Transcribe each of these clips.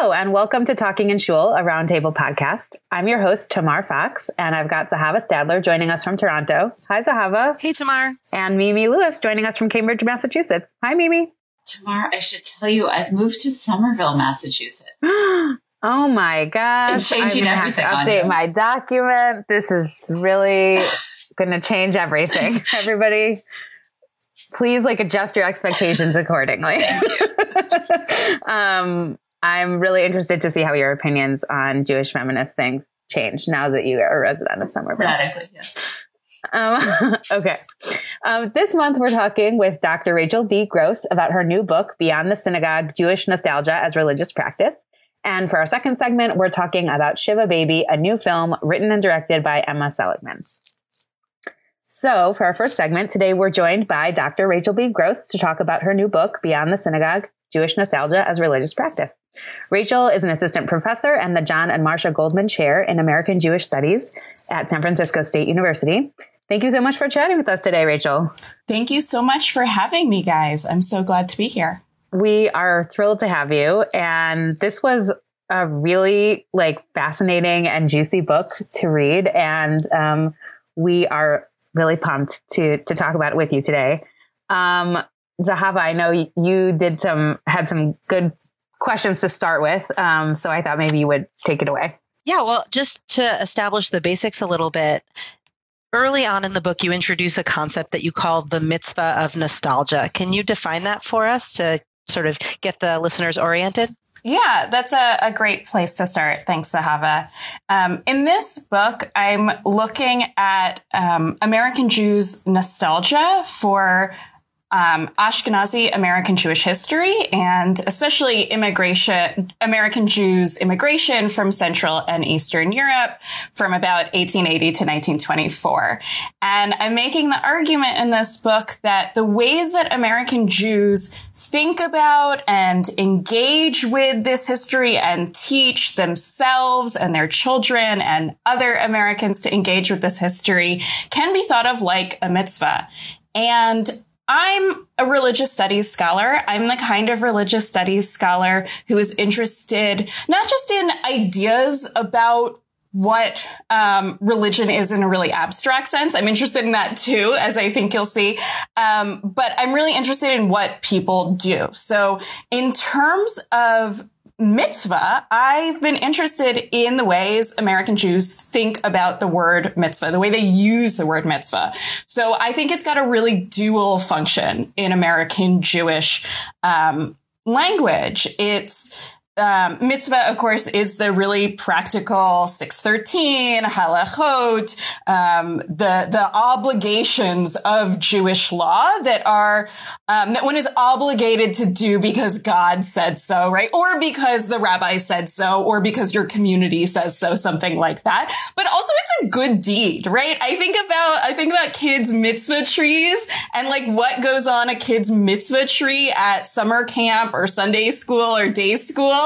Hello, and welcome to Talking in Shul, a roundtable podcast. I'm your host, Tamar Fox, and I've got Zahava Stadler joining us from Toronto. Hi, Zahava. Hey, Tamar. And Mimi Lewis joining us from Cambridge, Massachusetts. Hi, Mimi. Tamar, I should tell you, I've moved to Somerville, Massachusetts. oh my gosh. I'm changing I'm gonna everything have to update my document. This is really going to change everything. Everybody, please like adjust your expectations accordingly. um, I'm really interested to see how your opinions on Jewish feminist things change now that you are a resident of Somerville. Radically, yes. Um, okay. Um, this month, we're talking with Dr. Rachel B. Gross about her new book, Beyond the Synagogue Jewish Nostalgia as Religious Practice. And for our second segment, we're talking about Shiva Baby, a new film written and directed by Emma Seligman. So, for our first segment, today we're joined by Dr. Rachel B. Gross to talk about her new book, Beyond the Synagogue Jewish Nostalgia as Religious Practice. Rachel is an assistant professor and the John and Marcia Goldman Chair in American Jewish Studies at San Francisco State University. Thank you so much for chatting with us today, Rachel. Thank you so much for having me, guys. I'm so glad to be here. We are thrilled to have you. And this was a really like fascinating and juicy book to read. And um, we are really pumped to to talk about it with you today. Um, Zahava, I know you did some had some good questions to start with, um, so I thought maybe you would take it away. Yeah, well, just to establish the basics a little bit. Early on in the book, you introduce a concept that you call the mitzvah of nostalgia. Can you define that for us to sort of get the listeners oriented? Yeah, that's a, a, great place to start. Thanks, Zahava. Um, in this book, I'm looking at um, American Jews' nostalgia for um, Ashkenazi American Jewish history and especially immigration, American Jews immigration from Central and Eastern Europe from about 1880 to 1924. And I'm making the argument in this book that the ways that American Jews think about and engage with this history and teach themselves and their children and other Americans to engage with this history can be thought of like a mitzvah. And I'm a religious studies scholar. I'm the kind of religious studies scholar who is interested not just in ideas about what um, religion is in a really abstract sense. I'm interested in that too, as I think you'll see. Um, but I'm really interested in what people do. So in terms of mitzvah, I've been interested in the ways American Jews think about the word mitzvah, the way they use the word mitzvah. So I think it's got a really dual function in American Jewish um, language. It's um, mitzvah, of course, is the really practical 613, halachot, um, the, the obligations of Jewish law that are, um, that one is obligated to do because God said so, right? Or because the rabbi said so, or because your community says so, something like that. But also it's a good deed, right? I think about, I think about kids' mitzvah trees and like what goes on a kid's mitzvah tree at summer camp or Sunday school or day school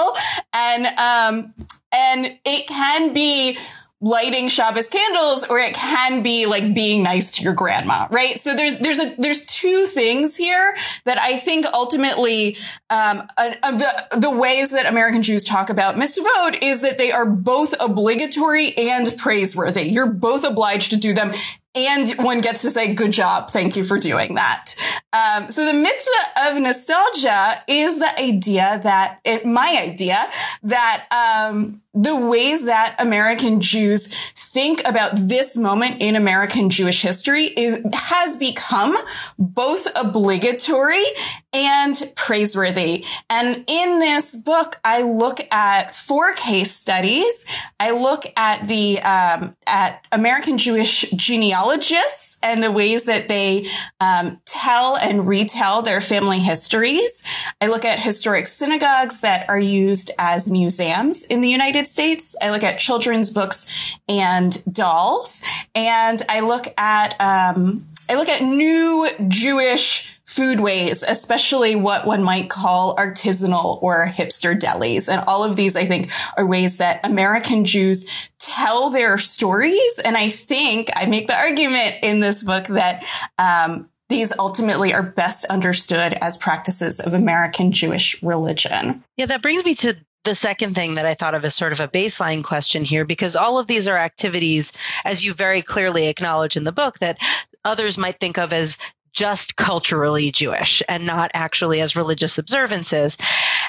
and, um, and it can be lighting Shabbos candles or it can be like being nice to your grandma, right? So there's, there's a, there's two things here that I think ultimately, um, the, the ways that American Jews talk about mitzvot is that they are both obligatory and praiseworthy. You're both obliged to do them and one gets to say, good job. Thank you for doing that. Um, so the mitzvah of nostalgia is the idea that it, my idea that, um, the ways that American Jews think about this moment in American Jewish history is, has become both obligatory and praiseworthy. And in this book, I look at four case studies. I look at the, um, at American Jewish genealogists and the ways that they um, tell and retell their family histories. I look at historic synagogues that are used as museums in the United States. I look at children's books and dolls, and I look at um, I look at new Jewish foodways, especially what one might call artisanal or hipster delis. And all of these, I think, are ways that American Jews tell their stories. And I think I make the argument in this book that, um, these ultimately are best understood as practices of American Jewish religion. Yeah, that brings me to the second thing that I thought of as sort of a baseline question here, because all of these are activities, as you very clearly acknowledge in the book, that others might think of as just culturally Jewish and not actually as religious observances.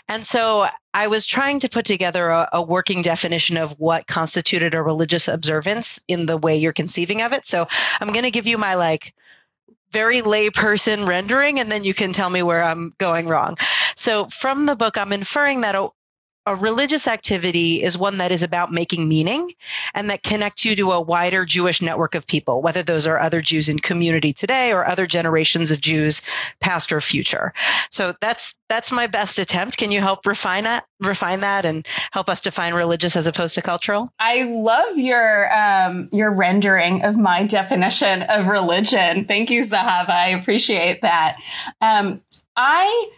And so I was trying to put together a, a, working definition of what constituted a religious observance in the way you're conceiving of it. So I'm going to give you my like very layperson rendering, and then you can tell me where I'm going wrong. So from the book, I'm inferring that a, a religious activity is one that is about making meaning and that connects you to a wider Jewish network of people, whether those are other Jews in community today or other generations of Jews, past or future. So that's that's my best attempt. Can you help refine that, refine that, and help us define religious as opposed to cultural? I love your um, your rendering of my definition of religion. Thank you, Zahava. I appreciate that. Um, I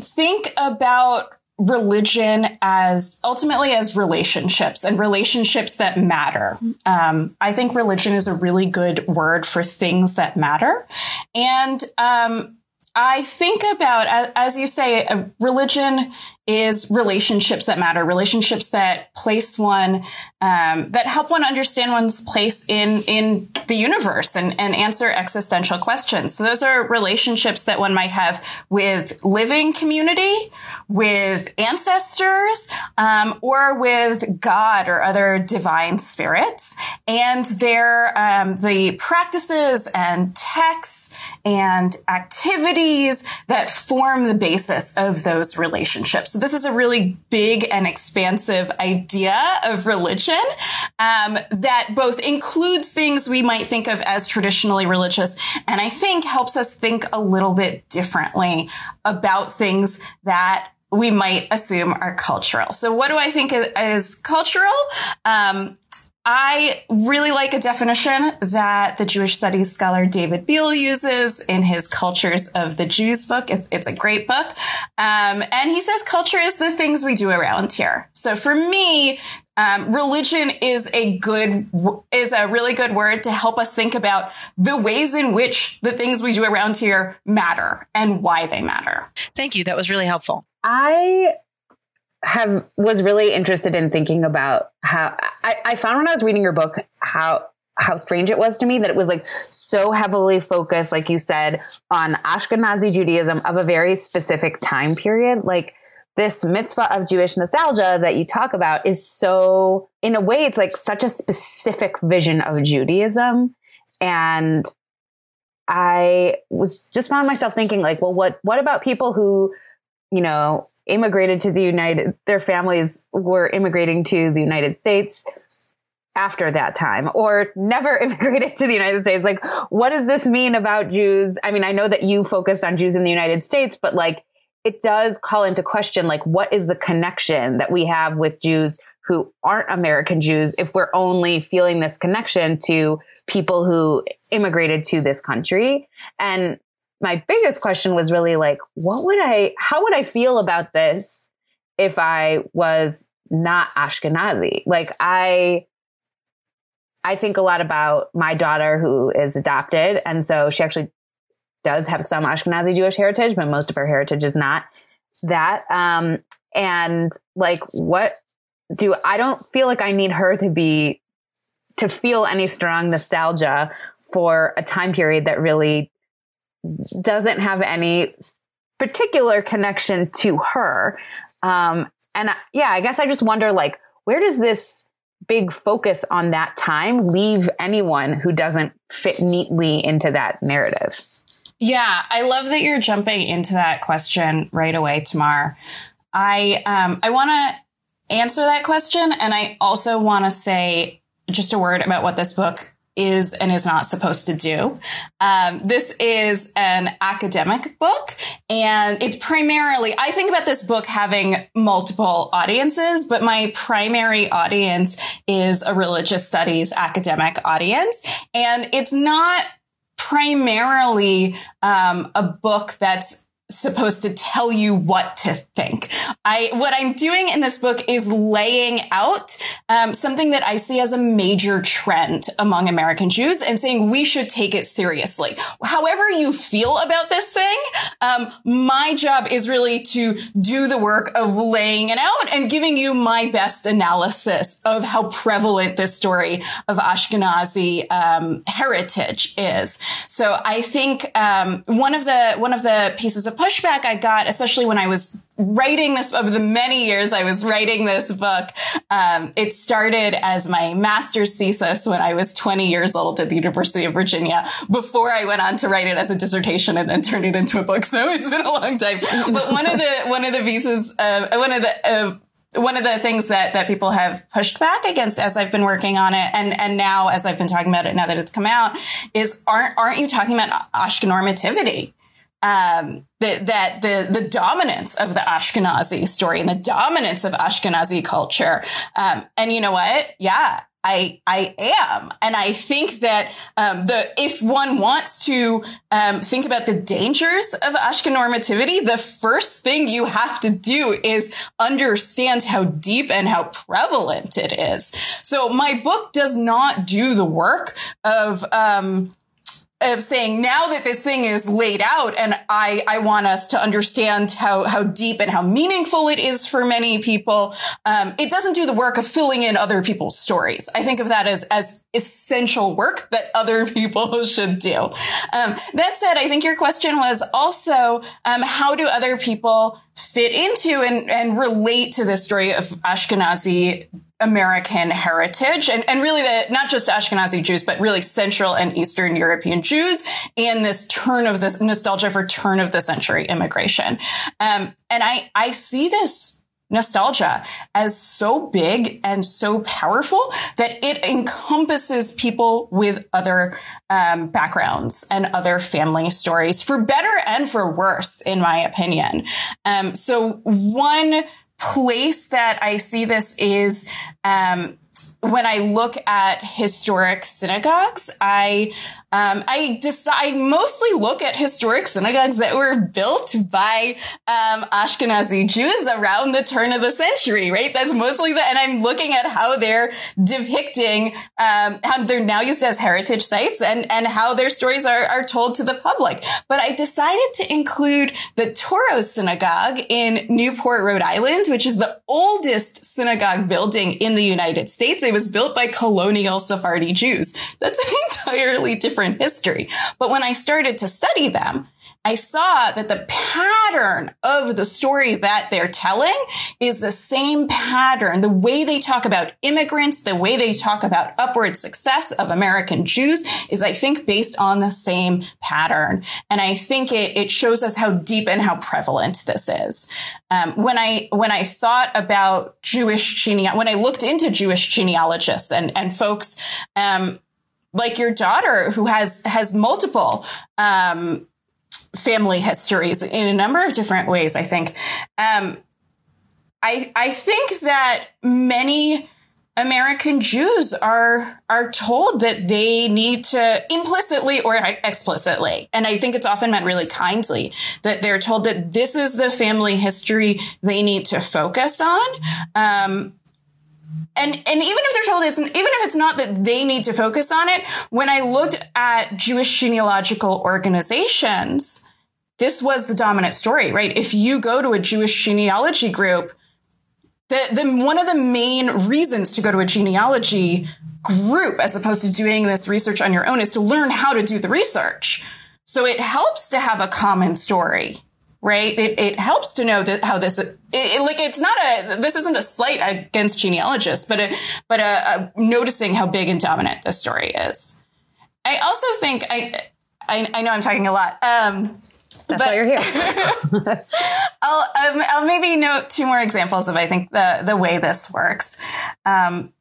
think about religion as ultimately as relationships and relationships that matter. Um, I think religion is a really good word for things that matter. And um, I think about, as you say, religion is relationships that matter, relationships that place one, um, that help one understand one's place in in the universe and, and answer existential questions. So those are relationships that one might have with living community, with ancestors, um, or with God or other divine spirits, and they're um, the practices and texts and activities that form the basis of those relationships this is a really big and expansive idea of religion um, that both includes things we might think of as traditionally religious, and I think helps us think a little bit differently about things that we might assume are cultural. So, what do I think is, is cultural? Um, I really like a definition that the Jewish studies scholar David Biale uses in his Cultures of the Jews book. It's, it's a great book. Um, and he says culture is the things we do around here. So for me, um, religion is a good, is a really good word to help us think about the ways in which the things we do around here matter and why they matter. Thank you. That was really helpful. I have was really interested in thinking about how I, I found when I was reading your book how how strange it was to me that it was like so heavily focused, like you said, on Ashkenazi Judaism of a very specific time period. Like this mitzvah of Jewish nostalgia that you talk about is so, in a way, it's like such a specific vision of Judaism. And I was just found myself thinking, like, well, what what about people who you know, immigrated to the United, their families were immigrating to the United States after that time or never immigrated to the United States. Like, what does this mean about Jews? I mean, I know that you focused on Jews in the United States, but like, it does call into question, like, what is the connection that we have with Jews who aren't American Jews if we're only feeling this connection to people who immigrated to this country? And my biggest question was really like, what would I, how would I feel about this if I was not Ashkenazi? Like, I, I think a lot about my daughter who is adopted. And so she actually does have some Ashkenazi Jewish heritage, but most of her heritage is not that. Um, and like, what do I don't feel like I need her to be to feel any strong nostalgia for a time period that really doesn't have any particular connection to her. Um, and I, yeah, I guess I just wonder like, where does this big focus on that time leave anyone who doesn't fit neatly into that narrative? Yeah, I love that you're jumping into that question right away, Tamar. I um, I want to answer that question, and I also want to say just a word about what this book is and is not supposed to do. Um, this is an academic book, and it's primarily, I think about this book having multiple audiences, but my primary audience is a religious studies academic audience. And it's not primarily um, a book that's supposed to tell you what to think. I what I'm doing in this book is laying out um, something that I see as a major trend among American Jews and saying we should take it seriously. However you feel about this thing, um, my job is really to do the work of laying it out and giving you my best analysis of how prevalent this story of Ashkenazi um, heritage is. So I think um, one of the one of the pieces of pushback I got, especially when I was writing this over the many years I was writing this book. Um, it started as my master's thesis when I was 20 years old at the University of Virginia before I went on to write it as a dissertation and then turned it into a book. So it's been a long time. But one of the, one of the pieces, uh, one of the, uh, one of the things that, that people have pushed back against as I've been working on it and, and now as I've been talking about it, now that it's come out is aren't, aren't you talking about Ashkenormativity? um, that that the the dominance of the Ashkenazi story and the dominance of Ashkenazi culture. Um, and you know what? Yeah, I I am, and I think that um, the if one wants to um, think about the dangers of Ashkenormativity, the first thing you have to do is understand how deep and how prevalent it is. So my book does not do the work of um, of saying now that this thing is laid out and I, I want us to understand how, how deep and how meaningful it is for many people. Um, it doesn't do the work of filling in other people's stories. I think of that as, as essential work that other people should do. Um, that said, I think your question was also, um, how do other people fit into and, and relate to the story of Ashkenazi American heritage and, and really the, not just Ashkenazi Jews, but really Central and Eastern European Jews and this turn of this nostalgia for turn of the century immigration. Um, and I, I see this nostalgia as so big and so powerful that it encompasses people with other um, backgrounds and other family stories for better and for worse, in my opinion. Um, so one place that I see this is um, when I look at historic synagogues, I um, I decide mostly look at historic synagogues that were built by um, Ashkenazi Jews around the turn of the century, right? That's mostly the, and I'm looking at how they're depicting um, how they're now used as heritage sites and and how their stories are are told to the public. But I decided to include the Touro Synagogue in Newport, Rhode Island, which is the oldest synagogue building in the United States. It was built by colonial Sephardi Jews. That's an entirely different history. But when I started to study them, I saw that the pattern of the story that they're telling is the same pattern. The way they talk about immigrants, the way they talk about upward success of American Jews is, I think, based on the same pattern. And I think it, it shows us how deep and how prevalent this is. Um, when I, when I thought about Jewish genealogy, when I looked into Jewish genealogists and, and folks, um, like your daughter who has, has multiple, um, family histories in a number of different ways, I think. Um, I, I think that many American Jews are, are told that they need to implicitly or explicitly. And I think it's often meant really kindly that they're told that this is the family history they need to focus on. Um, and and even if they're told it's even if it's not that they need to focus on it when i looked at jewish genealogical organizations this was the dominant story, right? If you go to a Jewish genealogy group, the, the, one of the main reasons to go to a genealogy group as opposed to doing this research on your own is to learn how to do the research. So it helps to have a common story, right? It, it helps to know that how this, it, it, like, it's not a, this isn't a slight against genealogists, but a, but a, a noticing how big and dominant this story is. I also think I, I, I know I'm talking a lot. Um, that's but, why you're here. I'll, um, I'll maybe note two more examples of, I think, the, the way this works. Um,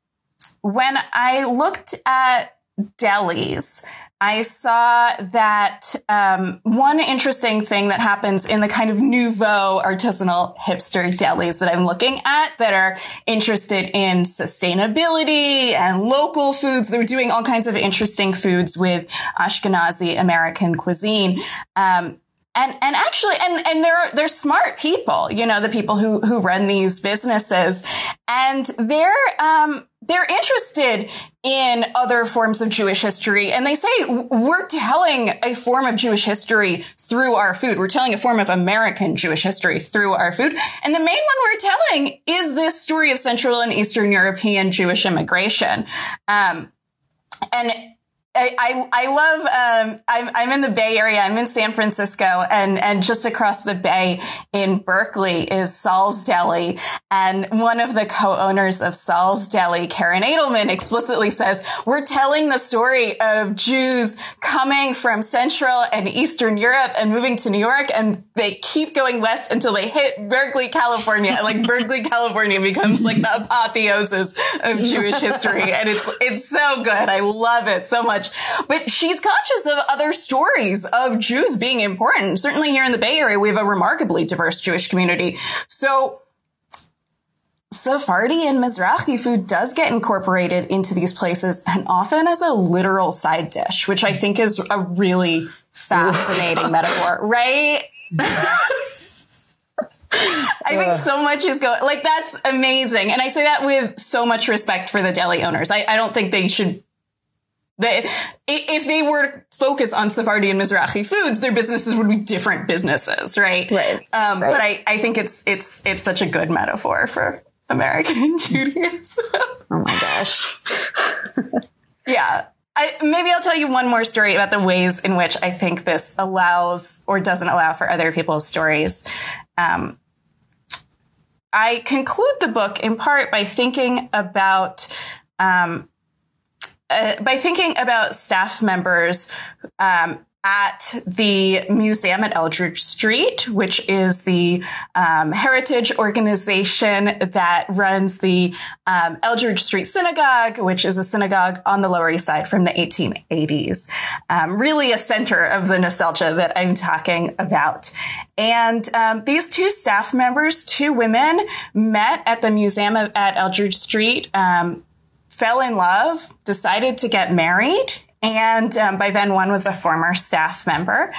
when I looked at delis, I saw that um, one interesting thing that happens in the kind of nouveau artisanal hipster delis that I'm looking at that are interested in sustainability and local foods. They're doing all kinds of interesting foods with Ashkenazi American cuisine. Um, and and actually and and they're they're smart people you know the people who who run these businesses and they're um they're interested in other forms of Jewish history. And they say we're telling a form of Jewish history through our food. We're telling a form of American Jewish history through our food. And the main one we're telling is this story of Central and Eastern European Jewish immigration. Um, and I, I, love, um, I'm, I'm in the Bay Area. I'm in San Francisco and, and just across the bay in Berkeley is Saul's Deli. And one of the co-owners of Saul's Deli, Karen Adelman explicitly says, we're telling the story of Jews coming from Central and Eastern Europe and moving to New York. And they keep going west until they hit Berkeley, California. Like Berkeley, California becomes like the apotheosis of Jewish history. And it's, it's so good. I love it so much. But she's conscious of other stories of Jews being important. Certainly here in the Bay Area, we have a remarkably diverse Jewish community. So Sephardi and Mizrahi food does get incorporated into these places and often as a literal side dish, which I think is a really fascinating metaphor, right? I think so much is going like that's amazing. And I say that with so much respect for the deli owners. I, I don't think they should they, if they were to focus on Sephardi and Mizrahi foods, their businesses would be different businesses, right? Right. Um, right. But I, I think it's it's it's such a good metaphor for American Judaism. Oh my gosh. yeah. I, maybe I'll tell you one more story about the ways in which I think this allows or doesn't allow for other people's stories. Um, I conclude the book in part by thinking about um, uh, by thinking about staff members um, at the museum at Eldridge Street, which is the um, heritage organization that runs the um, Eldridge Street Synagogue, which is a synagogue on the Lower East Side from the 1880s. Um, really a center of the nostalgia that I'm talking about. And um, these two staff members, two women, met at the museum at Eldridge Street um, fell in love, decided to get married. And um, by then, one was a former staff member.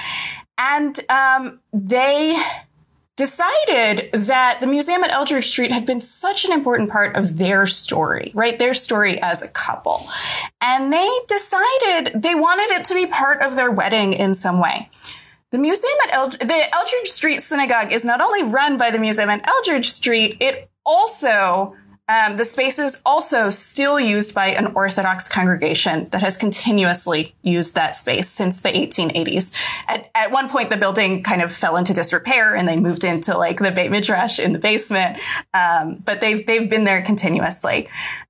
And um, they decided that the museum at Eldridge Street had been such an important part of their story, right? Their story as a couple. And they decided they wanted it to be part of their wedding in some way. The museum at Eld- the Eldridge Street Synagogue is not only run by the museum at Eldridge Street, it also um, the space is also still used by an Orthodox congregation that has continuously used that space since the 1880s. At, at one point, the building kind of fell into disrepair and they moved into like the Beit Midrash in the basement. Um, but they've, they've been there continuously.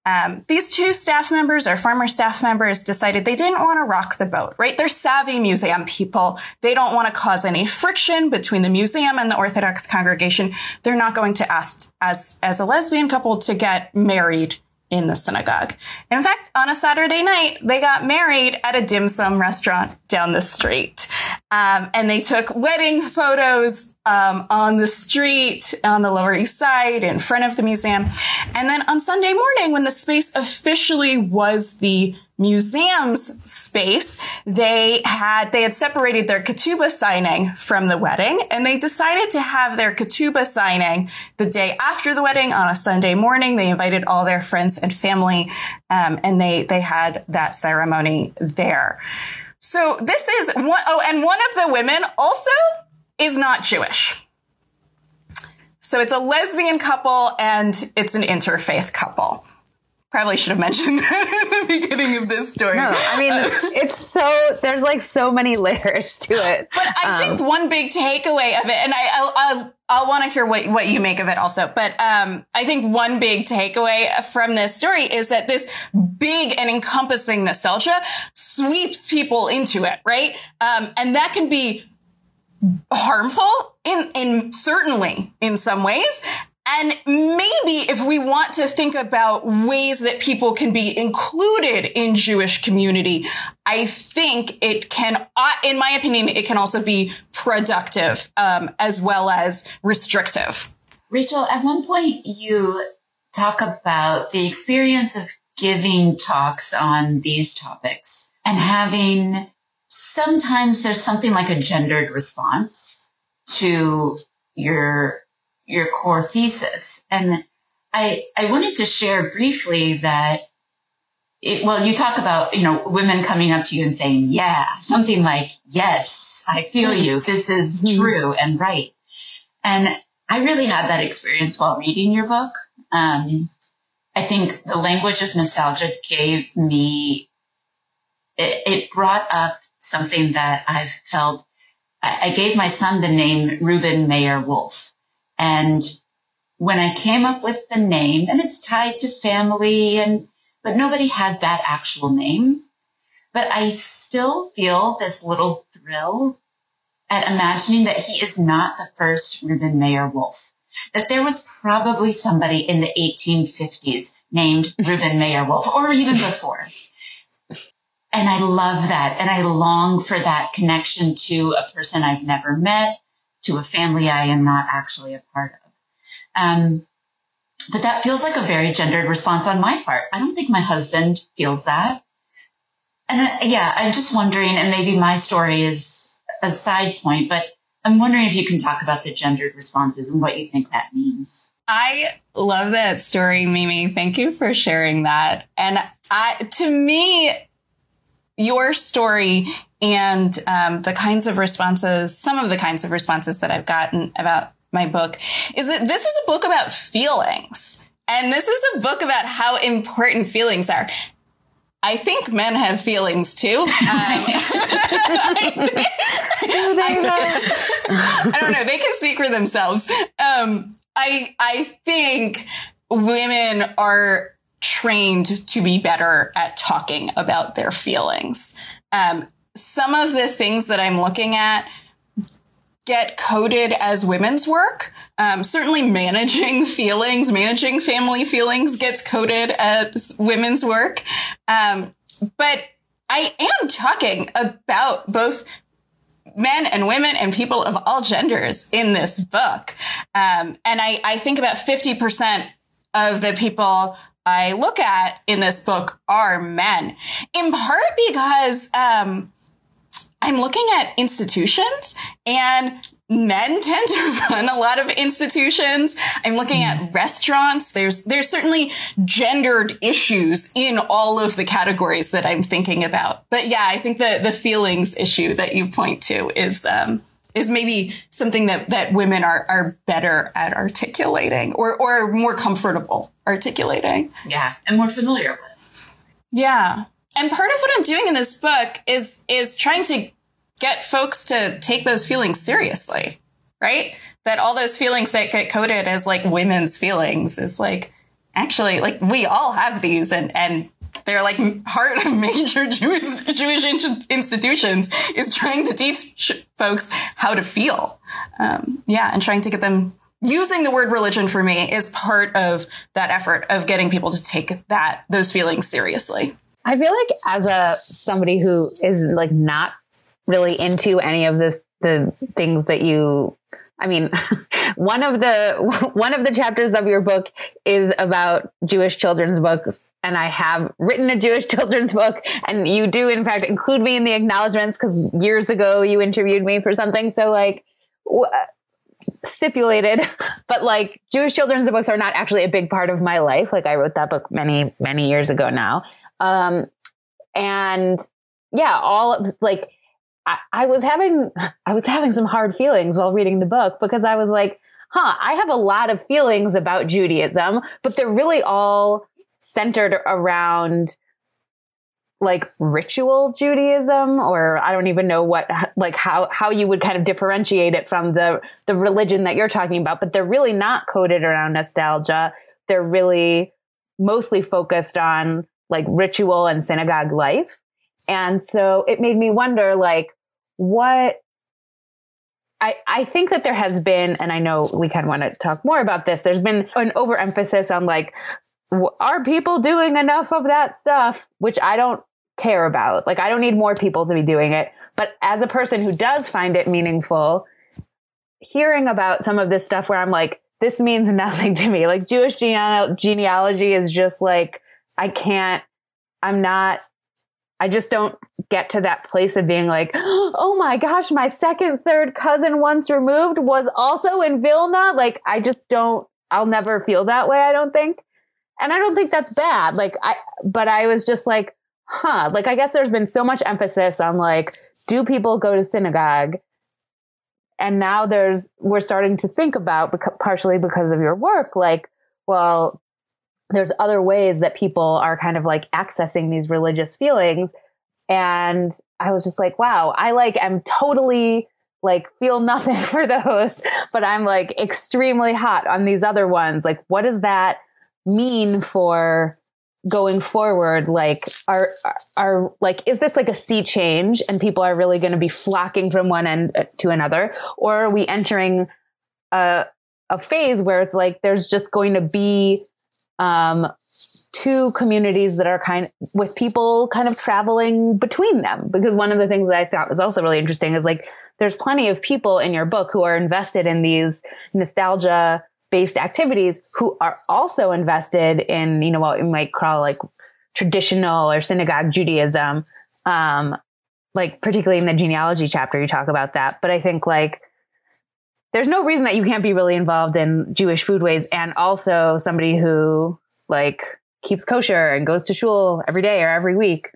Um, these two staff members or former staff members decided they didn't want to rock the boat, right? They're savvy museum people. They don't want to cause any friction between the museum and the Orthodox congregation. They're not going to ask as, as a lesbian couple to get married in the synagogue. In fact, on a Saturday night, they got married at a dim sum restaurant down the street. Um, and they took wedding photos um, on the street on the Lower East Side in front of the museum. And then on Sunday morning, when the space officially was the museum's space, they had they had separated their ketubah signing from the wedding, and they decided to have their ketubah signing the day after the wedding on a Sunday morning. They invited all their friends and family, um, and they they had that ceremony there. So this is one, oh, and one of the women also is not Jewish. So it's a lesbian couple and it's an interfaith couple. Probably should have mentioned that in the beginning of this story. No, I mean, it's so, there's like so many layers to it. But I um, think one big takeaway of it, and I, I'll, I'll, I'll want to hear what, what you make of it also. But um, I think one big takeaway from this story is that this big and encompassing nostalgia sweeps people into it, right? Um, and that can be harmful in, in certainly in some ways. And maybe if we want to think about ways that people can be included in Jewish community, I think it can, uh, in my opinion, it can also be productive um, as well as restrictive. Rachel, at one point you talk about the experience of giving talks on these topics and having sometimes there's something like a gendered response to your your core thesis. And I I wanted to share briefly that it, well, you talk about, you know, women coming up to you and saying, yeah, something like, yes, I feel you. This is mm-hmm. true and right. And I really had that experience while reading your book. Um, I think the language of nostalgia gave me, it, it brought up something that I've felt. I, gave my son the name Reuben Mayer Wolf. And when I came up with the name, and it's tied to family and, but nobody had that actual name. But I still feel this little thrill at imagining that he is not the first Reuben Mayer Wolf. That there was probably somebody in the 1850s named Reuben Mayer Wolf, or even before. And I love that. And I long for that connection to a person I've never met, to a family I am not actually a part of. Um, but that feels like a very gendered response on my part. I don't think my husband feels that. And I, yeah, I'm just wondering, and maybe my story is a side point, but I'm wondering if you can talk about the gendered responses and what you think that means. I love that story, Mimi. Thank you for sharing that. And I, to me, your story and um, the kinds of responses, some of the kinds of responses that I've gotten about my book is that this is a book about feelings. And this is a book about how important feelings are. I think men have feelings too. Um, I, don't know. They can speak for themselves. Um, I I think women are trained to be better at talking about their feelings. Um, some of the things that I'm looking at get coded as women's work. Um, certainly managing feelings, managing family feelings gets coded as women's work. Um, but I am talking about both men and women and people of all genders in this book. Um, and I, I think about 50% of the people I look at in this book are men, in part because, um, I'm looking at institutions and men tend to run a lot of institutions. I'm looking at mm-hmm. restaurants. There's there's certainly gendered issues in all of the categories that I'm thinking about. But yeah, I think the the feelings issue that you point to is um, is maybe something that that women are are better at articulating or or more comfortable articulating. Yeah, and more familiar with. Yeah. And part of what I'm doing in this book is is trying to get folks to take those feelings seriously, right? That all those feelings that get coded as like women's feelings is like actually like we all have these and and they're like part of major Jewish Jewish institutions is trying to teach folks how to feel. Um, yeah, and trying to get them using the word religion for me is part of that effort of getting people to take that those feelings seriously. I feel like as a somebody who is like not really into any of the the things that you I mean, one of the one of the chapters of your book is about Jewish children's books, and I have written a Jewish children's book, and you do in fact include me in the acknowledgments because years ago you interviewed me for something. So like stipulated, but like Jewish children's books are not actually a big part of my life. Like I wrote that book many many years ago now, um, and yeah, all of, like I, was having I was having some hard feelings while reading the book because I was like, huh, I have a lot of feelings about Judaism, but they're really all centered around like ritual Judaism, or I don't even know what, like how, how you would kind of differentiate it from the, the religion that you're talking about, but they're really not coded around nostalgia. They're really mostly focused on like ritual and synagogue life. And so it made me wonder, like, what I, I think that there has been, and I know we kind of want to talk more about this. There's been an overemphasis on like, are people doing enough of that stuff? Which I don't care about. Like, I don't need more people to be doing it. But as a person who does find it meaningful, hearing about some of this stuff where I'm like, this means nothing to me. Like, Jewish genealogy is just like, I can't, I'm not I just don't get to that place of being like, oh my gosh, my second, third cousin once removed was also in Vilna. Like, I just don't, I'll never feel that way, I don't think. And I don't think that's bad. Like, I, but I was just like, huh, like, I guess there's been so much emphasis on like, do people go to synagogue? And now there's, we're starting to think about, partially because of your work, like, well, there's other ways that people are kind of like accessing these religious feelings. And I was just like, wow, I like am totally like feel nothing for those, but I'm like extremely hot on these other ones. Like, what does that mean for going forward? Like, are, are, like, is this like a sea change and people are really going to be flocking from one end to another? Or are we entering a, a phase where it's like there's just going to be um, two communities that are kind with people kind of traveling between them. Because one of the things that I thought was also really interesting is like there's plenty of people in your book who are invested in these nostalgia based activities who are also invested in you know what you might call like traditional or synagogue Judaism. Um, like particularly in the genealogy chapter, you talk about that. But I think like there's no reason that you can't be really involved in Jewish foodways and also somebody who like keeps kosher and goes to shul every day or every week.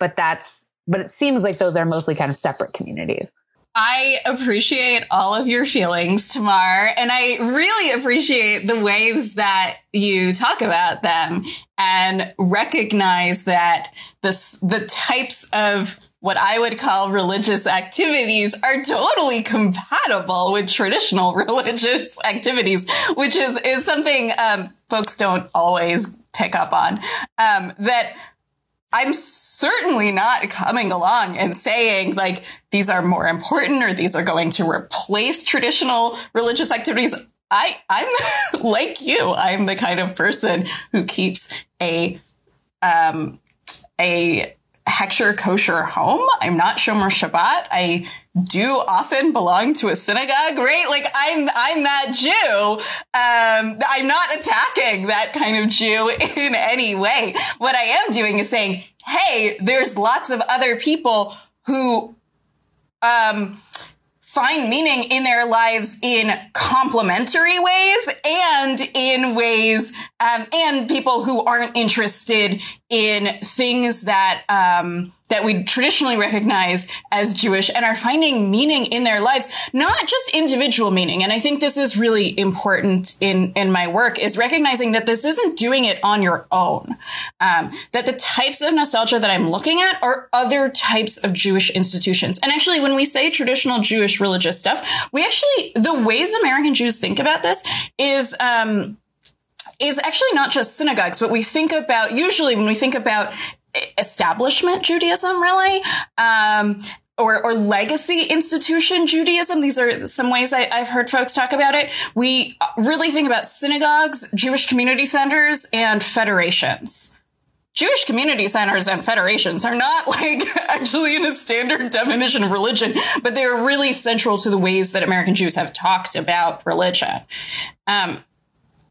But that's, but it seems like those are mostly kind of separate communities. I appreciate all of your feelings, Tamar, and I really appreciate the ways that you talk about them and recognize that this, the types of what I would call religious activities are totally compatible with traditional religious activities, which is, is something, um, folks don't always pick up on. Um, that I'm certainly not coming along and saying like these are more important or these are going to replace traditional religious activities. I, I'm like you. I'm the kind of person who keeps a, um, a Heksher kosher home. I'm not Shomer Shabbat. I do often belong to a synagogue, right? Like I'm, I'm that Jew. Um, I'm not attacking that kind of Jew in any way. What I am doing is saying, Hey, there's lots of other people who, um, find meaning in their lives in complementary ways and in ways, um, and people who aren't interested in things that, um, that we traditionally recognize as Jewish and are finding meaning in their lives, not just individual meaning. And I think this is really important in, in my work is recognizing that this isn't doing it on your own. Um, that the types of nostalgia that I'm looking at are other types of Jewish institutions. And actually, when we say traditional Jewish religious stuff, we actually, the ways American Jews think about this is, um, is actually not just synagogues, but we think about usually when we think about establishment Judaism, really. Um, or, or legacy institution Judaism. These are some ways I, have heard folks talk about it. We really think about synagogues, Jewish community centers, and federations. Jewish community centers and federations are not like actually in a standard definition of religion, but they're really central to the ways that American Jews have talked about religion. Um,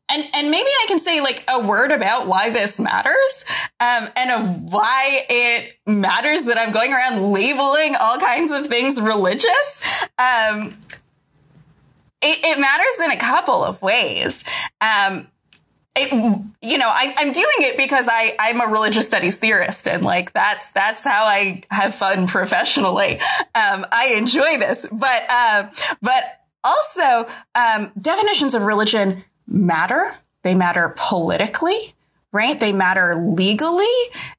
and and maybe I can say like a word about why this matters, um, and why it matters that I'm going around labeling all kinds of things religious. Um, it, it, matters in a couple of ways. Um, it, you know, I, am doing it because I, I'm a religious studies theorist, and like that's that's how I have fun professionally. Um, I enjoy this, but uh, but also um, definitions of religion matter. They matter politically, right? They matter legally.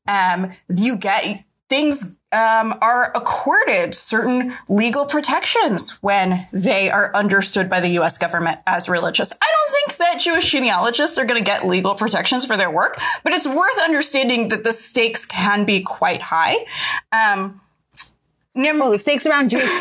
Um, you get things um, are accorded certain legal protections when they are understood by the U.S. government as religious. I don't think that Jewish genealogists are going to get legal protections for their work, but it's worth understanding that the stakes can be quite high. Um, stakes around Jewish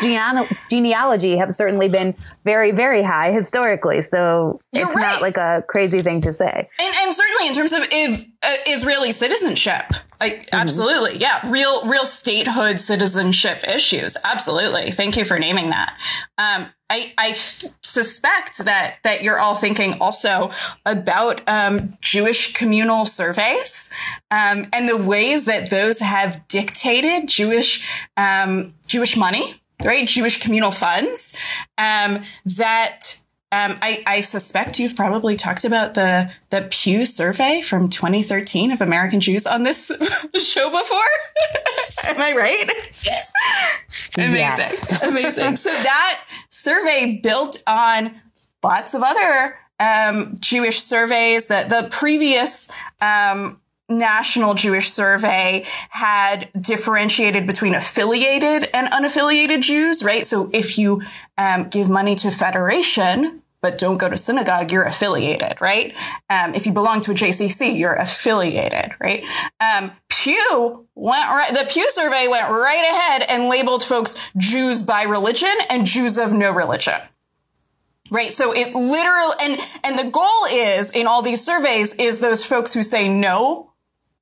genealogy have certainly been very, very high historically. So You're it's right. not like a crazy thing to say. And, and certainly in terms of if, uh, Israeli citizenship, Like, absolutely. Yeah. Real, real statehood citizenship issues. Absolutely. Thank you for naming that. Um, I, I suspect that that you're all thinking also about um, Jewish communal surveys um, and the ways that those have dictated Jewish um, Jewish money, right? Jewish communal funds um, that um, I, I, suspect you've probably talked about the the Pew survey from 2013 of American Jews on this show before. Am I right? Yes. Amazing. Yes. Amazing. So that survey built on lots of other um, Jewish surveys. That the previous um, National Jewish Survey had differentiated between affiliated and unaffiliated Jews, right? So if you um, give money to Federation, but don't go to synagogue, you're affiliated, right? Um, if you belong to a JCC, you're affiliated, right? Um, Pew went right, the Pew survey went right ahead and labeled folks Jews by religion and Jews of no religion. Right. So it literally, and, and the goal is in all these surveys is those folks who say no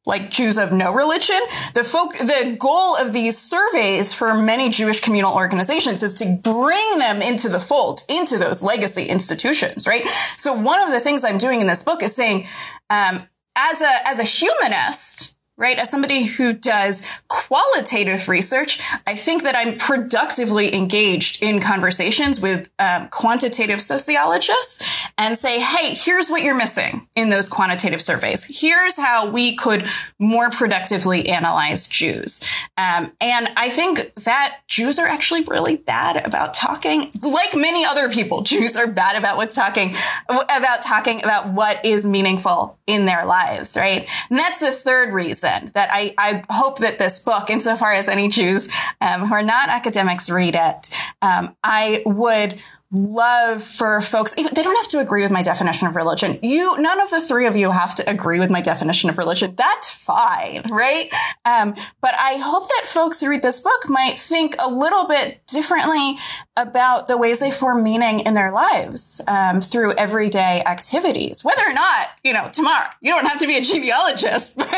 like Jews of no religion. The folk, the goal of these surveys for many Jewish communal organizations is to bring them into the fold, into those legacy institutions, right? So one of the things I'm doing in this book is saying, um, as a, as a humanist, right? As somebody who does qualitative research, I think that I'm productively engaged in conversations with um, quantitative sociologists and say, hey, here's what you're missing in those quantitative surveys. Here's how we could more productively analyze Jews. Um, and I think that Jews are actually really bad about talking, like many other people. Jews are bad about what's talking, about talking about what is meaningful in their lives, right? And that's the third reason reason that I, I hope that this book, insofar as any Jews um, who are not academics read it, um, I would love for folks they don't have to agree with my definition of religion. You none of the three of you have to agree with my definition of religion. That's fine right? Um, but i hope that folks who read this book might think a little bit differently about the ways they form meaning in their lives um, through everyday activities. Whether or not you know tomorrow you don't have to be a genealogist but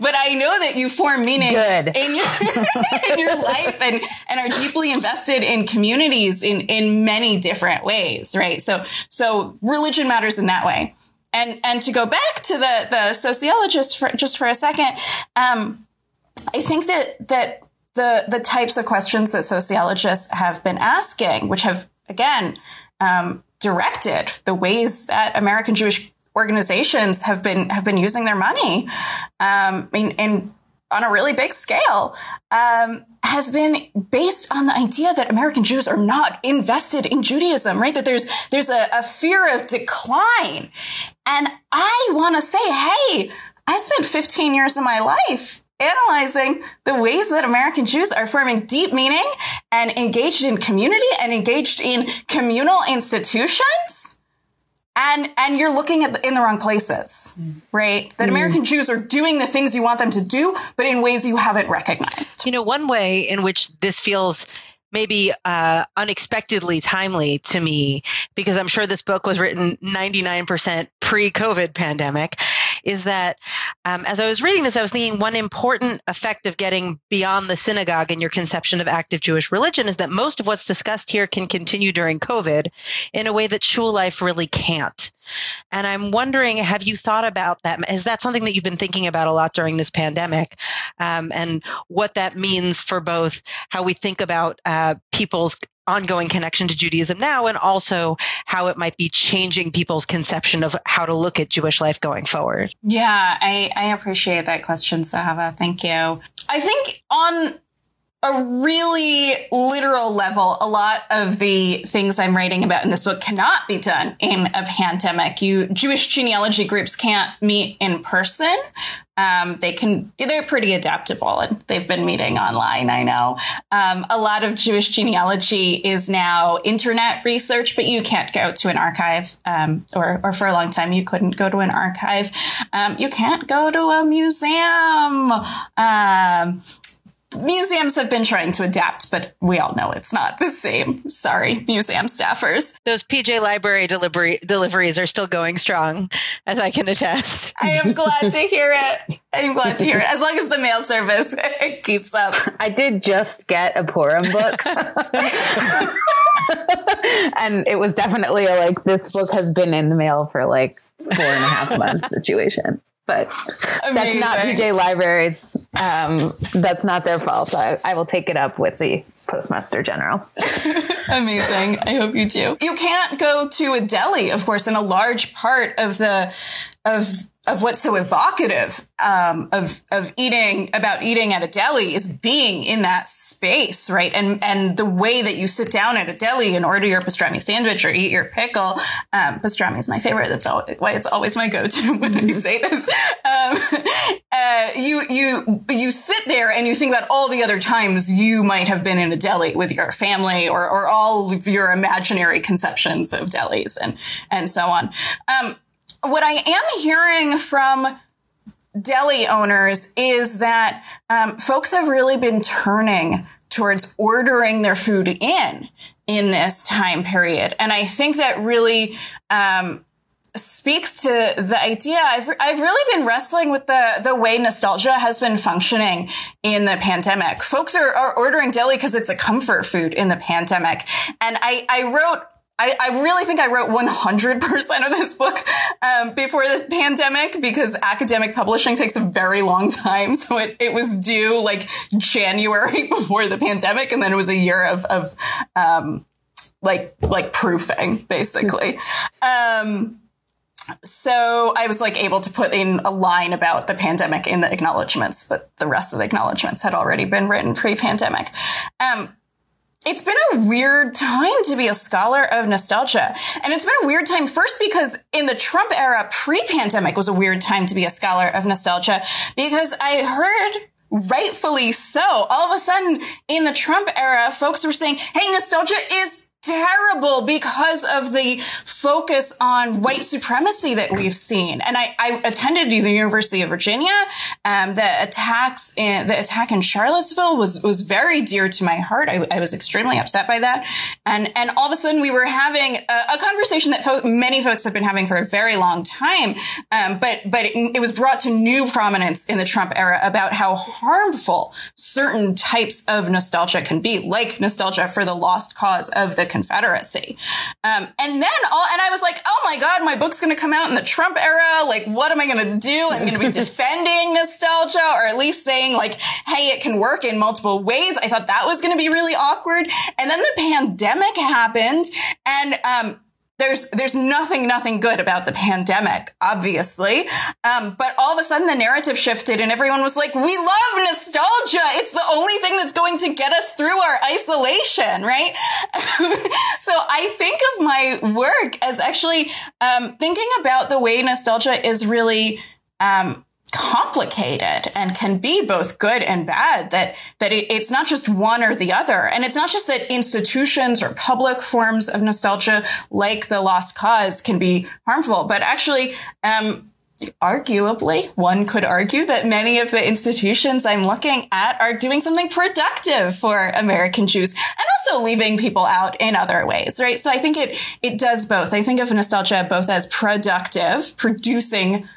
but i know that you form meaning Good. in your, in your life and and are deeply invested in communities in in many different different ways, right? So, so religion matters in that way. And, and to go back to the, the sociologist for, just for a second, um, I think that, that the, the types of questions that sociologists have been asking, which have, again, um, directed the ways that American Jewish organizations have been, have been using their money, um, in, in on a really big scale um, has been based on the idea that American Jews are not invested in Judaism, right? That there's there's a, a fear of decline, and I want to say, hey, I spent 15 years of my life analyzing the ways that American Jews are forming deep meaning and engaged in community and engaged in communal institutions and and you're looking at the, in the wrong places right? That american jews are doing the things you want them to do but in ways you haven't recognized. You know one way in which this feels maybe uh, unexpectedly timely to me because i'm sure this book was written 99% pre-covid pandemic is that um, as I was reading this, I was thinking one important effect of getting beyond the synagogue in your conception of active Jewish religion is that most of what's discussed here can continue during COVID in a way that shul life really can't. And I'm wondering, have you thought about that? Is that something that you've been thinking about a lot during this pandemic? Um, and what that means for both how we think about uh, people's ongoing connection to Judaism now and also how it might be changing people's conception of how to look at Jewish life going forward. Yeah, I, I appreciate that question, Zahava. Thank you. I think on a really literal level, a lot of the things I'm writing about in this book cannot be done in a pandemic. You Jewish genealogy groups can't meet in person. Um, they can, they're pretty adaptable and they've been meeting online. I know. Um, a lot of Jewish genealogy is now internet research, but you can't go to an archive, um, or, or for a long time you couldn't go to an archive. Um, you can't go to a museum. Um, museums have been trying to adapt, but we all know it's not the same. Sorry, museum staffers. Those PJ Library delivery deliveries are still going strong, as I can attest. I am glad to hear it. I am glad to hear it. As long as the mail service keeps up. I did just get a Purim book. and it was definitely a, like this book has been in the mail for like four and a half months situation but Amazing. that's not PJ Libraries. Um, that's not their fault. I, I, will take it up with the Postmaster General. Amazing. I hope you do. You can't go to a deli, of course, and a large part of the of of what's so evocative um, of of eating about eating at a deli is being in that space, right? And and the way that you sit down at a deli and order your pastrami sandwich or eat your pickle. Um, pastrami is my favorite. That's why it's always my go-to when I say this. Um, uh, you you you sit there and you think about all the other times you might have been in a deli with your family or or all of your imaginary conceptions of delis and and so on. Um, what I am hearing from deli owners is that um, folks have really been turning towards ordering their food in in this time period, and I think that really. Um, speaks to the idea. I've, I've really been wrestling with the the way nostalgia has been functioning in the pandemic. Folks are, are ordering deli because it's a comfort food in the pandemic. And i i wrote I, I, really think I wrote 100% of this book um, before the pandemic because academic publishing takes a very long time. So it, it was due like January before the pandemic. And then it was a year of, of um, like, like proofing basically. um, so I was like able to put in a line about the pandemic in the acknowledgments, but the rest of the acknowledgments had already been written pre-pandemic. Um, it's been a weird time to be a scholar of nostalgia. And it's been a weird time first because in the Trump era, pre-pandemic was a weird time to be a scholar of nostalgia because I heard rightfully so. All of a sudden in the Trump era, folks were saying, Hey, nostalgia is terrible because of the focus on white supremacy that we've seen. And I, I attended the University of Virginia. Um, the attacks in the attack in Charlottesville was was very dear to my heart. I, I was extremely upset by that. And and all of a sudden we were having a, a conversation that many folks have been having for a very long time. Um, but but it, it was brought to new prominence in the Trump era about how harmful certain types of nostalgia can be, like nostalgia for the lost cause of the Confederacy. Um, and then all, and I was like, oh my God, my book's going to come out in the Trump era. Like, what am I going to do? I'm going to be defending nostalgia or at least saying like, hey, it can work in multiple ways. I thought that was going to be really awkward. And then the pandemic happened and, um, there's there's nothing nothing good about the pandemic, obviously. Um, but all of a sudden the narrative shifted and everyone was like, "We love nostalgia. It's the only thing that's going to get us through our isolation, right?" so I think of my work as actually um, thinking about the way nostalgia is really um, complicated and can be both good and bad that that it, it's not just one or the other. And it's not just that institutions or public forms of nostalgia like the lost cause can be harmful but actually um, arguably one could argue that many of the institutions i'm looking at are doing something productive for american jews and also leaving people out in other ways right? So i think it it does both. I think of nostalgia both as productive producing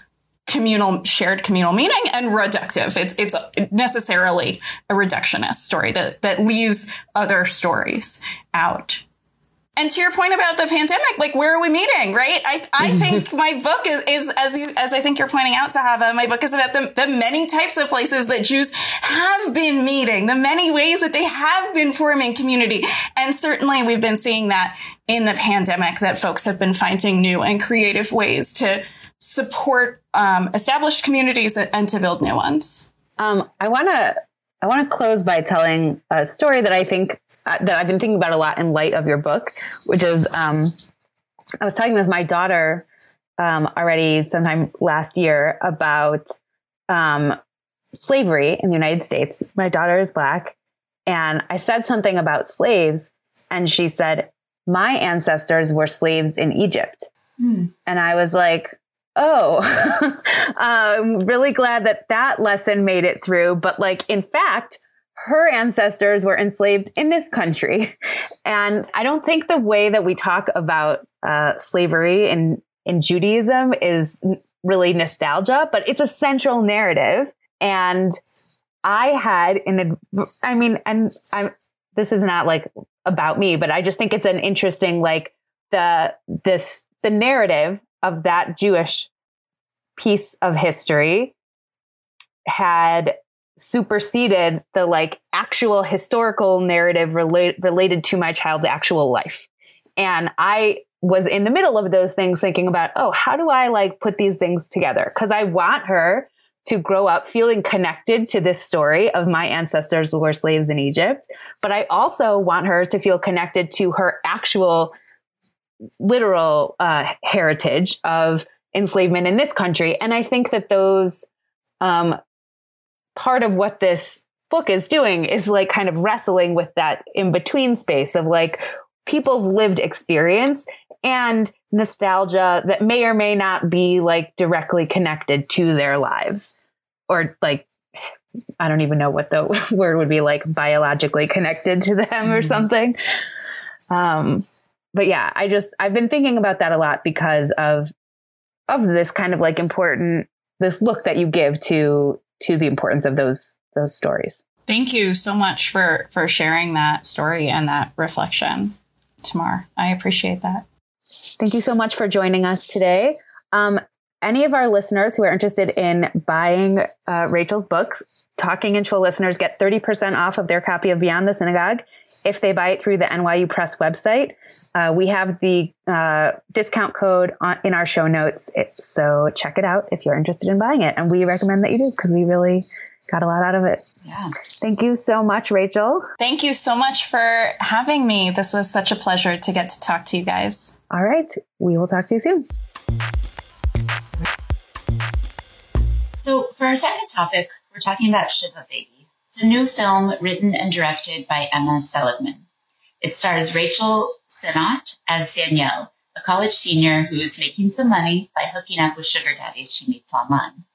communal shared communal meaning and reductive. It's it's necessarily a reductionist story that that leaves other stories out. And to your point about the pandemic, like where are we meeting, right? I, I think my book is, is as you, as I think you're pointing out, Zahava, my book is about the, the many types of places that Jews have been meeting, the many ways that they have been forming community. And certainly we've been seeing that in the pandemic that folks have been finding new and creative ways to support um, established communities and to build new ones. Um, I want to I want to close by telling a story that I think uh, that I've been thinking about a lot in light of your book, which is um, I was talking with my daughter um, already sometime last year about um, slavery in the United States. My daughter is black, and I said something about slaves, and she said, "My ancestors were slaves in Egypt," hmm. and I was like, oh, I'm really glad that that lesson made it through. But like, in fact, her ancestors were enslaved in this country. And I don't think the way that we talk about uh, slavery in, in Judaism is really nostalgia, but it's a central narrative. And I had in, I mean, and I'm, this is not like about me, but I just think it's an interesting, like the, this, the narrative of that Jewish piece of history had superseded the like actual historical narrative relate, related to my child's actual life. And I was in the middle of those things thinking about, oh, how do I like put these things together? Because I want her to grow up feeling connected to this story of my ancestors who were slaves in Egypt. But I also want her to feel connected to her actual literal uh, heritage of enslavement in this country. And I think that those um, part of what this book is doing is like kind of wrestling with that in between space of like people's lived experience and nostalgia that may or may not be like directly connected to their lives or like I don't even know what the word would be like biologically connected to them or mm-hmm. something. Um, but yeah, I just I've been thinking about that a lot because of of this kind of like important this look that you give to to the importance of those those stories. Thank you so much for for sharing that story and that reflection, Tamar. I appreciate that. Thank you so much for joining us today. Um, any of our listeners who are interested in buying uh, Rachel's books, Talking Intro listeners get 30% off of their copy of Beyond the Synagogue if they buy it through the NYU Press website. Uh, we have the uh, discount code on, in our show notes. It, so check it out if you're interested in buying it. And we recommend that you do because we really got a lot out of it. Yeah. Thank you so much, Rachel. Thank you so much for having me. This was such a pleasure to get to talk to you guys. All right. We will talk to you soon. So, for our second topic, we're talking about Shiva Baby. It's a new film written and directed by Emma Seligman. It stars Rachel Sennott as Danielle, a college senior who's making some money by hooking up with sugar daddies she meets online.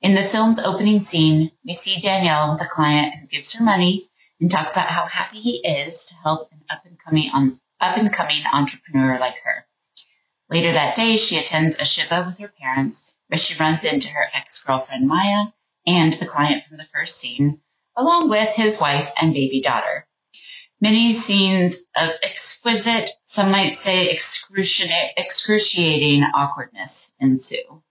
In the film's opening scene, we see Danielle with a client who gives her money and talks about how happy he is to help an up and coming on, up and coming entrepreneur like her. Later that day, she attends a shiva with her parents where she runs into her ex-girlfriend Maya and the client from the first scene, along with his wife and baby daughter. Many scenes of exquisite, some might say excruciating, excruciating awkwardness ensue.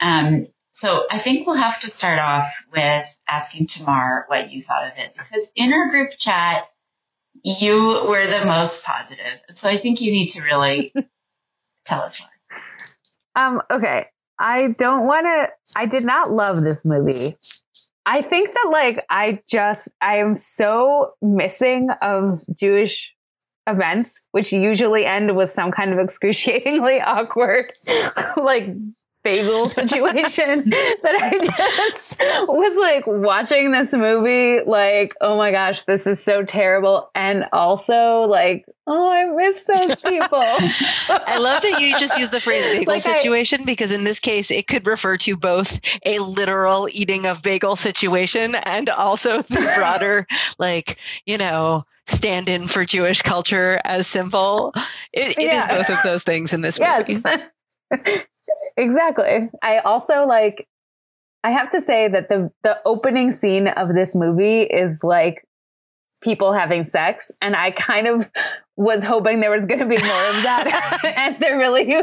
Um, so I think we'll have to start off with asking Tamar what you thought of it, because in our group chat, you were the most positive. So I think you need to really tell us why. Um, okay. I don't want to, I did not love this movie. I think that like I just I am so missing of Jewish events, which usually end with some kind of excruciatingly awkward like bagel situation that I just was like watching this movie, like, oh my gosh, this is so terrible. And also like, oh, I miss those people. I love that you just use the phrase bagel like situation I, because in this case, it could refer to both a literal eating of bagel situation and also the broader, like, you know, stand in for Jewish culture as simple. It, it yeah. is both of those things in this movie. Exactly. I also like I have to say that the the opening scene of this movie is like people having sex and I kind of was hoping there was going to be more of that and there really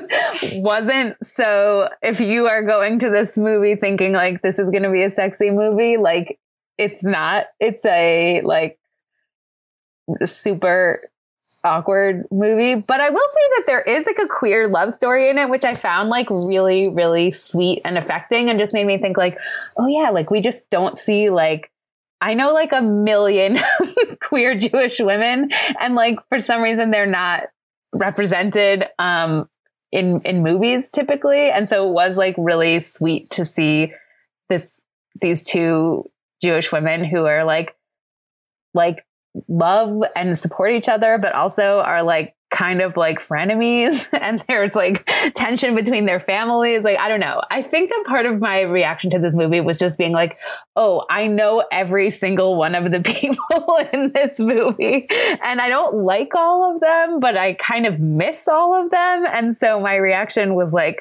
wasn't. So if you are going to this movie thinking like this is going to be a sexy movie, like it's not. It's a like super awkward movie. But I will say that there is like a queer love story in it, which I found like really, really sweet and affecting and just made me think like, oh yeah, like we just don't see like I know like a million queer Jewish women and like for some reason they're not represented um in in movies typically. And so it was like really sweet to see this these two Jewish women who are like like love and support each other, but also are like kind of like frenemies and there's like tension between their families. Like, I don't know. I think that part of my reaction to this movie was just being like, oh, I know every single one of the people in this movie. And I don't like all of them, but I kind of miss all of them. And so my reaction was like,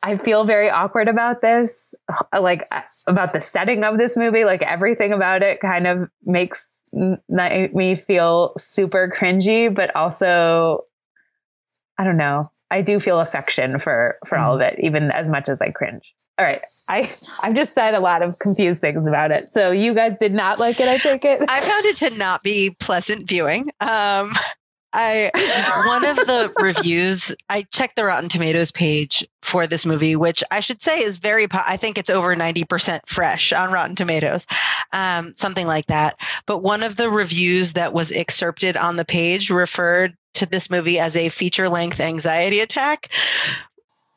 I feel very awkward about this, like about the setting of this movie. Like everything about it kind of makes me feel super cringy, but also, I don't know. I do feel affection for for all of it, even as much as I cringe. All right, I I've just said a lot of confused things about it. So you guys did not like it. I take it. I found it to not be pleasant viewing. Um, I one of the reviews I checked the Rotten Tomatoes page for this movie, which I should say is very. I think it's over ninety percent fresh on Rotten Tomatoes, um, something like that. But one of the reviews that was excerpted on the page referred to this movie as a feature length anxiety attack,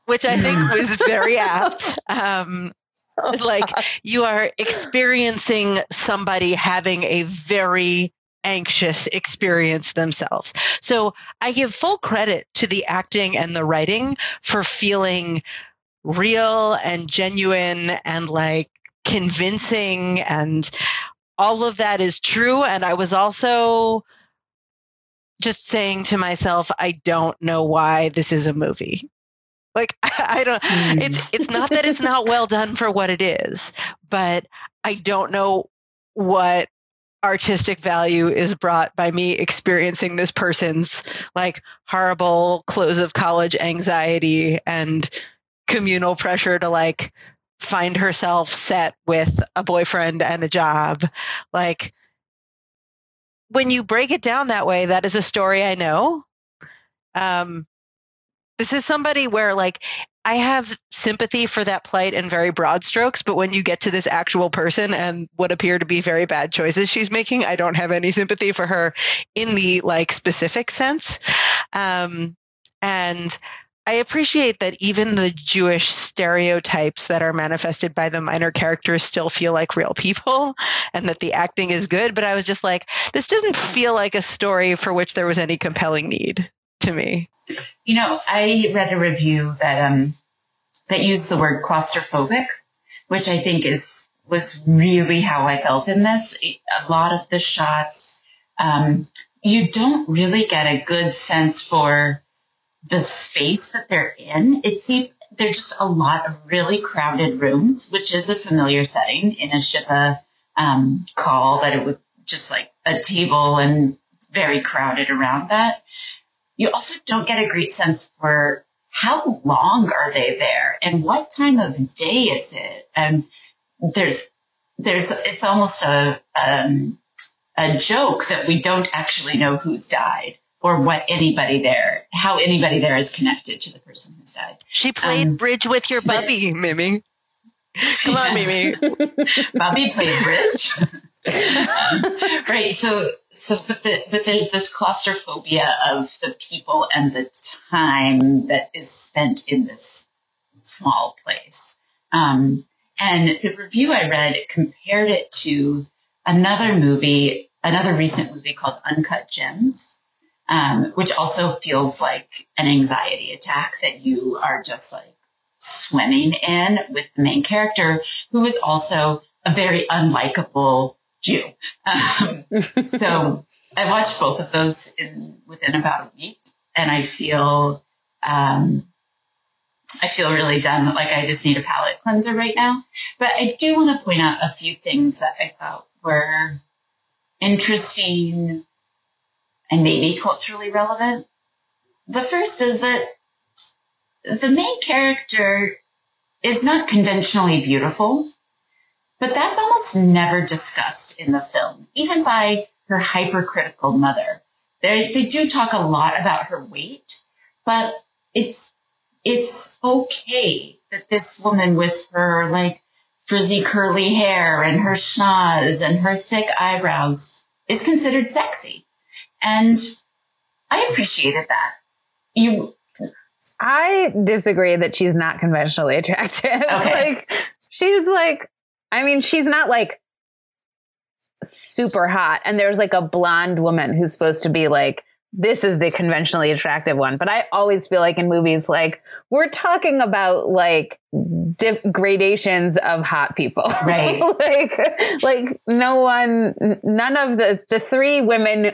which I think was very apt. Um, like you are experiencing somebody having a very anxious experience themselves. So I give full credit to the acting and the writing for feeling real and genuine and like convincing and all of that is true. And I was also just saying to myself, I don't know why this is a movie. Like I, don't mm. it's it's not that it's not well done for what it is, but I don't know what artistic value is brought by me experiencing this person's like horrible close of college anxiety and communal pressure to like find herself set with a boyfriend and a job. Like when you break it down that way that is a story i know. Um this is somebody where like I have sympathy for that plight in very broad strokes, but when you get to this actual person and what appear to be very bad choices she's making, I don't have any sympathy for her in the like specific sense. Um, and I appreciate that even the Jewish stereotypes that are manifested by the minor characters still feel like real people and that the acting is good. But I was just like, this doesn't feel like a story for which there was any compelling need to me. You know, I read a review that um that used the word claustrophobic, which I think is was really how I felt in this. A lot of the shots, um, you don't really get a good sense for the space that they're in. It seems there's just a lot of really crowded rooms, which is a familiar setting in a Shiva um, call. That it would just like a table and very crowded around that you also don't get a great sense for how long are they there and what time of day is it? And there's, there's, it's almost a, um, a joke that we don't actually know who's died or what anybody there, how anybody there is connected to the person who's died. She played um, bridge with your Bubby, Mimi. Come on, Mimi. Bobby played bridge. right. So, so, but, the, but there's this claustrophobia of the people and the time that is spent in this small place. Um, and the review I read compared it to another movie, another recent movie called Uncut Gems, um, which also feels like an anxiety attack that you are just like swimming in with the main character, who is also a very unlikable Jew. Um, so I watched both of those in within about a week, and I feel um, I feel really done. Like I just need a palate cleanser right now. But I do want to point out a few things that I thought were interesting and maybe culturally relevant. The first is that the main character is not conventionally beautiful. But that's almost never discussed in the film, even by her hypercritical mother. They, they do talk a lot about her weight, but it's, it's okay that this woman with her like frizzy curly hair and her schnoz and her thick eyebrows is considered sexy. And I appreciated that. You, I disagree that she's not conventionally attractive. Okay. like she's like I mean, she's not like super hot. And there's like a blonde woman who's supposed to be like this is the conventionally attractive one. But I always feel like in movies, like we're talking about like dip gradations of hot people, Right. like, like no one, none of the the three women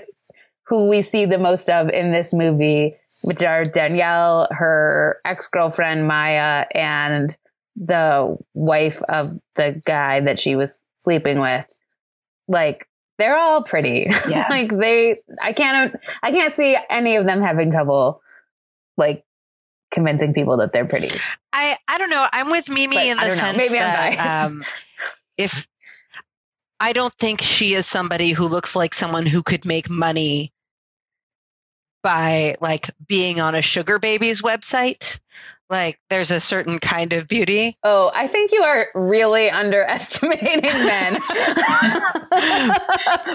who we see the most of in this movie, which are Danielle, her ex girlfriend Maya, and the wife of the guy that she was sleeping with, like they're all pretty. Yeah. like they, I can't, I can't see any of them having trouble, like convincing people that they're pretty. I I don't know. I'm with Mimi But in the sense Maybe that um, if I don't think she is somebody who looks like someone who could make money by like being on a sugar babies website. Like there's a certain kind of beauty. Oh, I think you are really underestimating men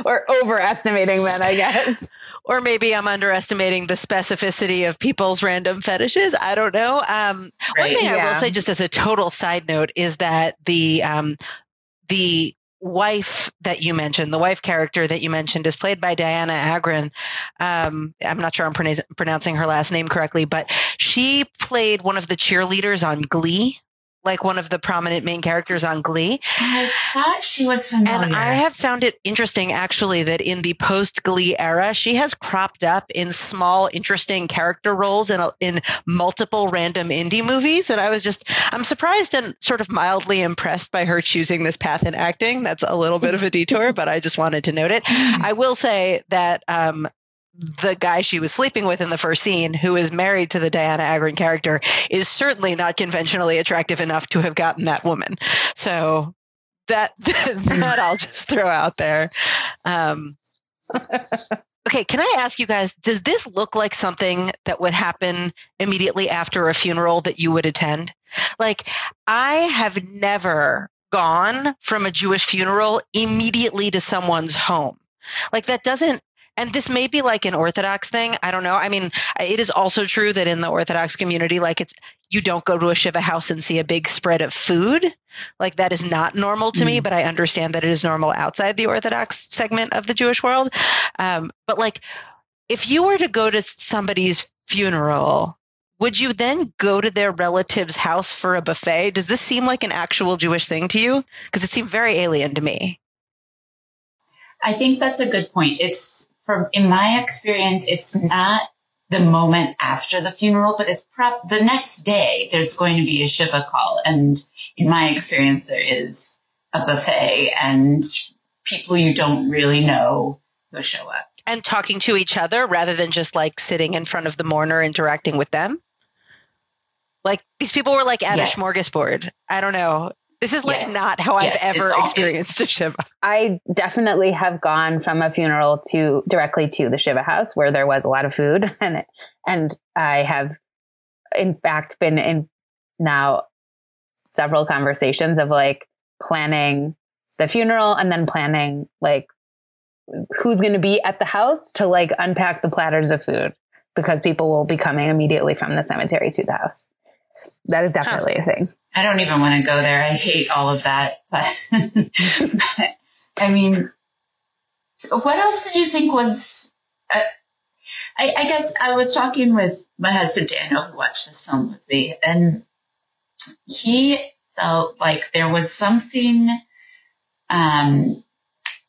or overestimating men, I guess. Or maybe I'm underestimating the specificity of people's random fetishes. I don't know. Um, One Right. thing I will say, just as a total side note, is that the um, the wife that you mentioned, the wife character that you mentioned, is played by Dianna Agron. Um, I'm not sure I'm pronounc- pronouncing her last name correctly, but she played one of the cheerleaders on Glee, like one of the prominent main characters on Glee. I thought she was familiar. And I have found it interesting, actually, that in the post Glee era, she has cropped up in small, interesting character roles in, a, in multiple random indie movies. And I was just, I'm surprised and sort of mildly impressed by her choosing this path in acting. That's a little bit of a detour, but I just wanted to note it. I will say that um, the guy she was sleeping with in the first scene, who is married to the Dianna Agron character, is certainly not conventionally attractive enough to have gotten that woman. So that that I'll just throw out there. Um, okay, can I ask you guys? Does this look like something that would happen immediately after a funeral that you would attend? Like, I have never gone from a Jewish funeral immediately to someone's home. Like that doesn't and this may be like an orthodox thing. I don't know. I mean it is also true that in the orthodox community like it's you don't go to a shiva house and see a big spread of food. Like that is not normal to me Mm. but i understand that it is normal outside the orthodox segment of the jewish world. Um, but like if you were to go to somebody's funeral would you then go to their relative's house for a buffet? Does this seem like an actual jewish thing to you? Because it seemed very alien to me. I think that's a good point. It's from in my experience, it's not the moment after the funeral, but it's prop the next day. There's going to be a shiva call, and in my experience, there is a buffet and people you don't really know who show up. and talking to each other rather than just like sitting in front of the mourner interacting with them. Like these people were like at Yes. a smorgasbord. I don't know. This is like Yes. not how Yes, I've ever it's all- experienced a shiva. I definitely have gone from a funeral to directly to the Shiva house where there was a lot of food and and I have in fact been in now several conversations of like planning the funeral and then planning like who's going to be at the house to like unpack the platters of food because people will be coming immediately from the cemetery to the house. That is definitely a thing. I don't even want to go there. I hate all of that. But, but, I mean, what else did you think was? Uh, I, I guess I was talking with my husband Daniel, who watched this film with me, and he felt like there was something, um,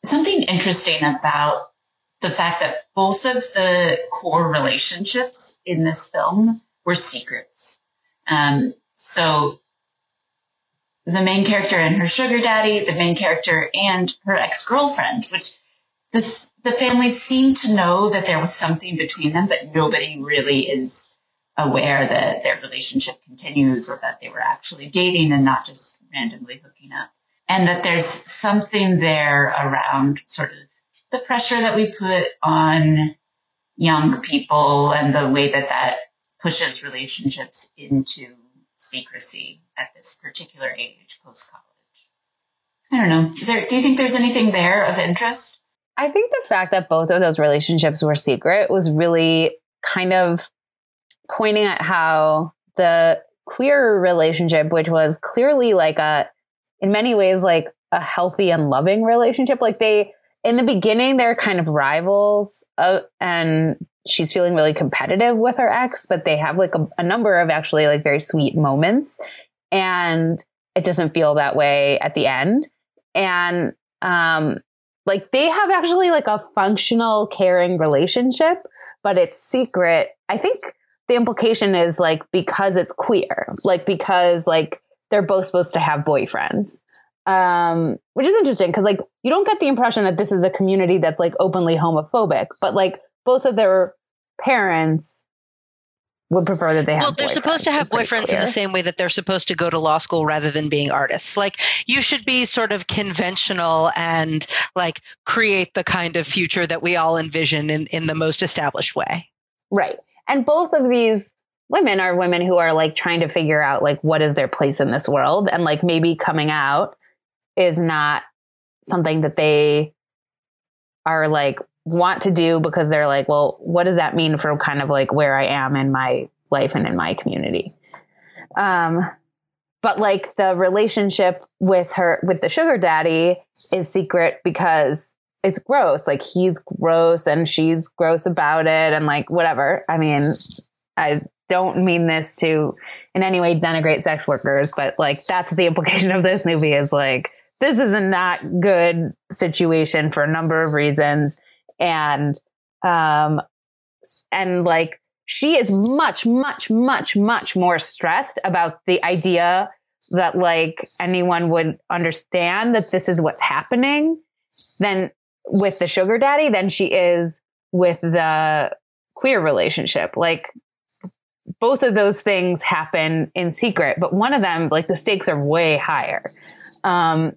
something interesting about the fact that both of the core relationships in this film were secrets. Um, so the main character and her sugar daddy, the main character and her ex-girlfriend, which this, the family seemed to know that there was something between them, but nobody really is aware that their relationship continues or that they were actually dating and not just randomly hooking up. And that there's something there around sort of the pressure that we put on young people and the way that that pushes relationships into secrecy at this particular age, post college. I don't know. Is there? Do you think there's anything there of interest? I think the fact that both of those relationships were secret was really kind of pointing at how the queer relationship, which was clearly like a, in many ways, like a healthy and loving relationship, like they, in the beginning they're kind of rivals uh, and she's feeling really competitive with her ex but they have like a, a, number of actually like very sweet moments. And it doesn't feel that way at the end. And um like they have actually like a functional caring relationship but it's secret. I think the implication is like because it's queer like because like they're both supposed to have boyfriends um, which is interesting because like you don't get the impression that this is a community that's like openly homophobic, but like both of their parents would prefer that they have. Well, they're supposed to have boyfriends clear. in the same way that they're supposed to go to law school rather than being artists. Like you should be sort of conventional and like create the kind of future that we all envision in in the most established way. Right, and both of these women are women who are like trying to figure out like what is their place in this world and like maybe coming out is not something that they are like want to do because they're like, well, what does that mean for kind of like where I am in my life and in my community? Um, but like the relationship with her, with the sugar daddy is secret because it's gross. Like he's gross and she's gross about it and like whatever. I mean, I don't mean this to in any way denigrate sex workers, but like that's the implication of this movie is like, this is a not good situation for a number of reasons. And, um, and like, she is much, much, much, much more stressed about the idea that like anyone would understand that this is what's happening than with the sugar daddy than she is with the queer relationship. Like both of those things happen in secret, but one of them, like the stakes are way higher. Um,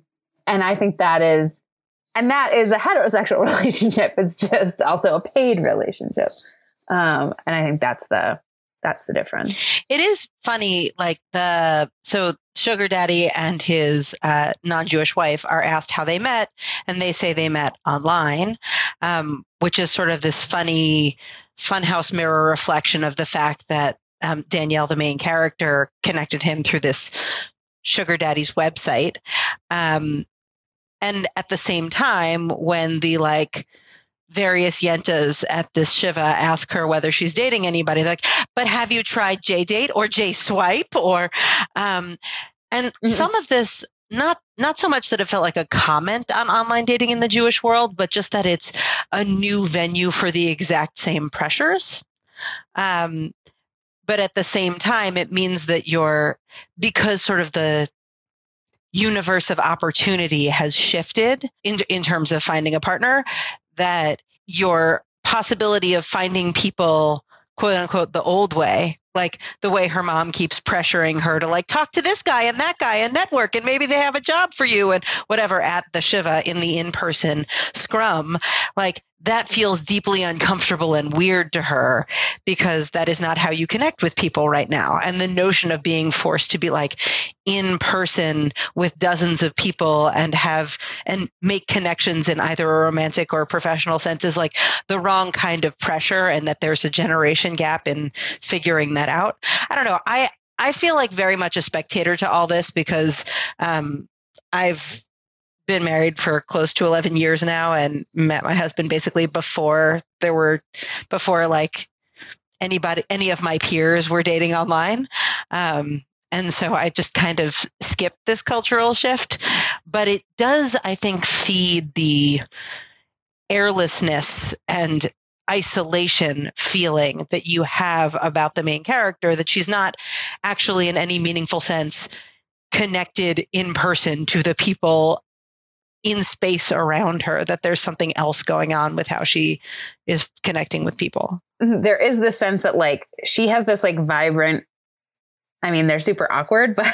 and I think that is, and that is a heterosexual relationship. It's just also a paid relationship. Um, and I think that's the, that's the difference. It is funny, like the, so Sugar Daddy and his uh, non Jewish wife are asked how they met, and they say they met online, um, which is sort of this funny funhouse mirror reflection of the fact that um, Danielle, the main character, connected him through this Sugar Daddy's website. Um, and at the same time when the like various yentas at this shiva ask her whether she's dating anybody like but have you tried JDate or JSwipe or um and mm-hmm. some of this not not so much that it felt like a comment on online dating in the jewish world but just that it's a new venue for the exact same pressures um but at the same time it means that you're because sort of the universe of opportunity has shifted in, in terms of finding a partner, that your possibility of finding people, quote unquote, the old way, like the way her mom keeps pressuring her to like talk to this guy and that guy and network and maybe they have a job for you and whatever at the shiva in the in-person scrum like that feels deeply uncomfortable and weird to her because that is not how you connect with people right now. And the notion of being forced to be like in person with dozens of people and have and make connections in either a romantic or professional sense is like the wrong kind of pressure and that there's a generation gap in figuring that out. I don't know. I I feel like very much a spectator to all this because um, I've been married for close to 11 years now and met my husband basically before there were before like anybody any of my peers were dating online um, and so i just kind of skipped this cultural shift but it does i think feed the airlessness and isolation feeling that you have about the main character that she's not actually in any meaningful sense connected in person to the people in space around her that there's something else going on with how she is connecting with people mm-hmm. there is this sense that like she has this like vibrant I mean, they're super awkward, but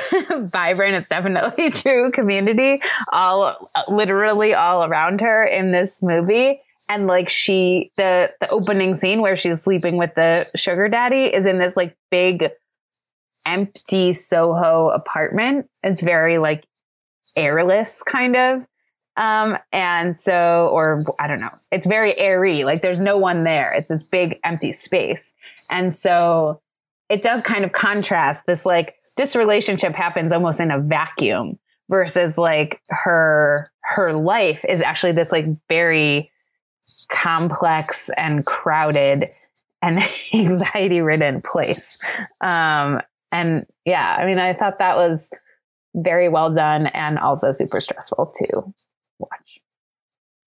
vibrant. It's definitely true community all literally all around her in this movie. And like she, the, the opening scene where she's sleeping with the sugar daddy is in this like big empty Soho apartment. It's very like airless kind of. Um, and so, or I don't know, it's very airy. Like there's no one there. It's this big empty space. And so it does kind of contrast this, like, this relationship happens almost in a vacuum versus like her her life is actually this like very complex and crowded and anxiety ridden place. Um, and yeah, I mean, I thought that was very well done and also super stressful to watch.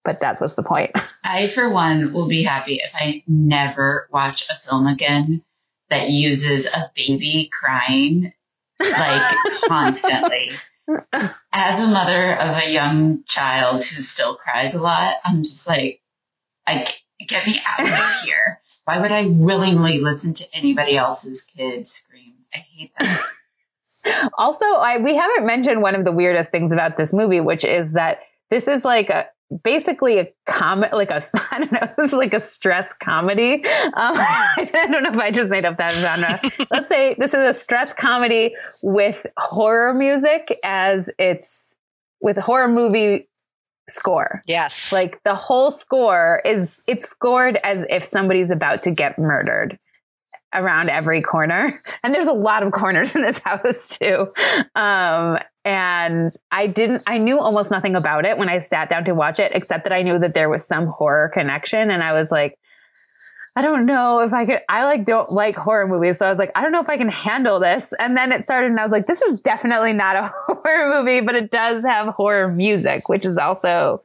But that was the point. I, for one, will be happy if I never watch a film again that uses a baby crying like constantly. As a mother of a young child who still cries a lot, I'm just like, I get me out of here. Why would I willingly listen to anybody else's kid scream? I hate that. also, I, we haven't mentioned one of the weirdest things about this movie, which is that this is like a basically a comet, like a I don't know, this is like a stress comedy. Um, I don't know if I just made up that genre. Let's say this is a stress comedy with horror music as its with horror movie score. Yes. Like the whole score is it's scored as if somebody's about to get murdered around every corner. And there's a lot of corners in this house too. Um, and I didn't, I knew almost nothing about it when I sat down to watch it, except that I knew that there was some horror connection. And I was like, I don't know if I could, I like don't like horror movies. So I was like, I don't know if I can handle this. And then it started and I was like, this is definitely not a horror movie, but it does have horror music, which is also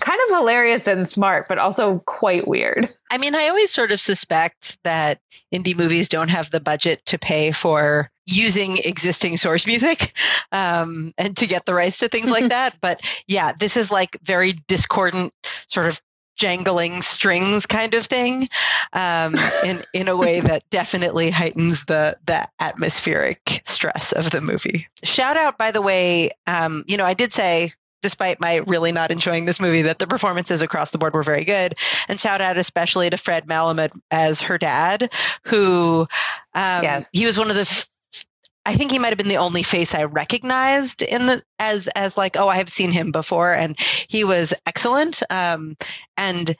kind of hilarious and smart, but also quite weird. I mean, I always sort of suspect that indie movies don't have the budget to pay for using existing source music um, and to get the rights to things like that. But yeah, this is like very discordant, sort of jangling strings kind of thing um, in in a way that definitely heightens the the atmospheric stress of the movie. Shout out, by the way, um, you know, I did say despite my really not enjoying this movie, that the performances across the board were very good. And shout out especially to Fred Melamed as her dad, who um, yes. he was one of the. F- I think he might have been the only face I recognized in the as as like oh I have seen him before, and he was excellent um, and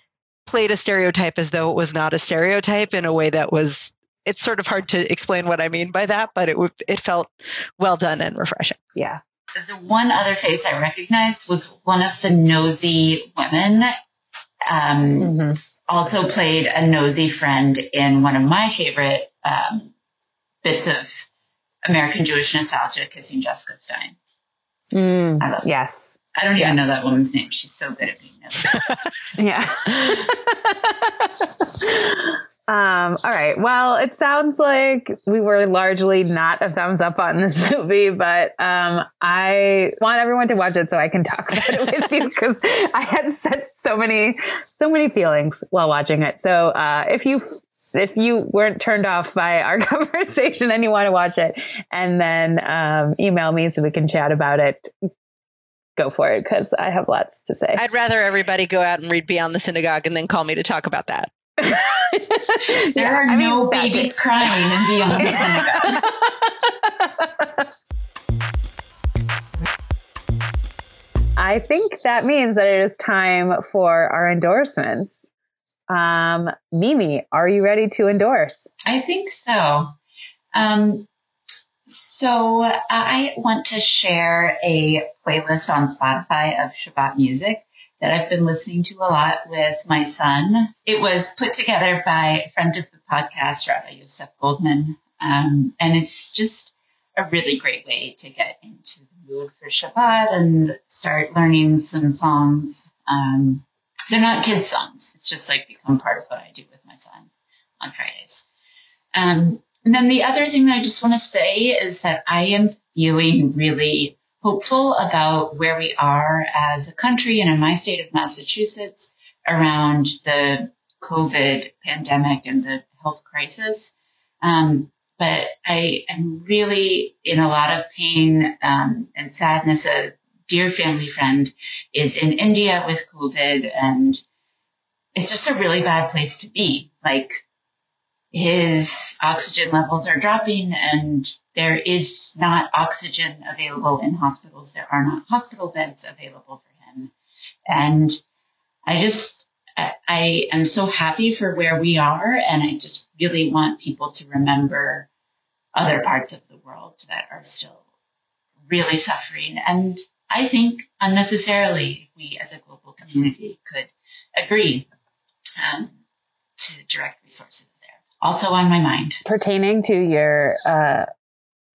played a stereotype as though it was not a stereotype in a way that was it's sort of hard to explain what I mean by that, but it it felt well done and refreshing. Yeah, the one other face I recognized was one of the nosy women. Um, mm-hmm. Also played a nosy friend in one of my favorite um, bits of American Jewish nostalgia, Kissing Jessica Stein. Mm, I love yes. I don't even know that woman's name. She's so good at being nosy. yeah. Um, all right. Well, it sounds like we were largely not a thumbs up on this movie, but um, I want everyone to watch it so I can talk about it with you because I had such so many so many feelings while watching it. So uh, if you if you weren't turned off by our conversation and you want to watch it, and then um, email me so we can chat about it, go for it because I have lots to say. I'd rather everybody go out and read Beyond the Synagogue and then call me to talk about that. there yeah, are I no mean, babies crying in Beyond the Synagogue. I think that means that it is time for our endorsements. Um, Mimi, are you ready to endorse? I think so. Um, so I want to share a playlist on Spotify of Shabbat music that I've been listening to a lot with my son. It was put together by a friend of the podcast, Rabbi Yosef Goldman. Um, and it's just a really great way to get into the mood for Shabbat and start learning some songs. Um, they're not kids songs. It's just like become part of what I do with my son on Fridays. Um, and then the other thing that I just want to say is that I am feeling really hopeful about where we are as a country and in my state of Massachusetts around the COVID pandemic and the health crisis. Um, but I am really in a lot of pain um, and sadness. A dear family friend is in India with COVID, and it's just a really bad place to be. Like his oxygen levels are dropping and there is not oxygen available in hospitals. There are not hospital beds available for him. And I just, I am so happy for where we are. And I just really want people to remember other parts of the world that are still really suffering. And I think unnecessarily, we as a global community could agree um, to direct resources there. Also on my mind. Pertaining to your uh,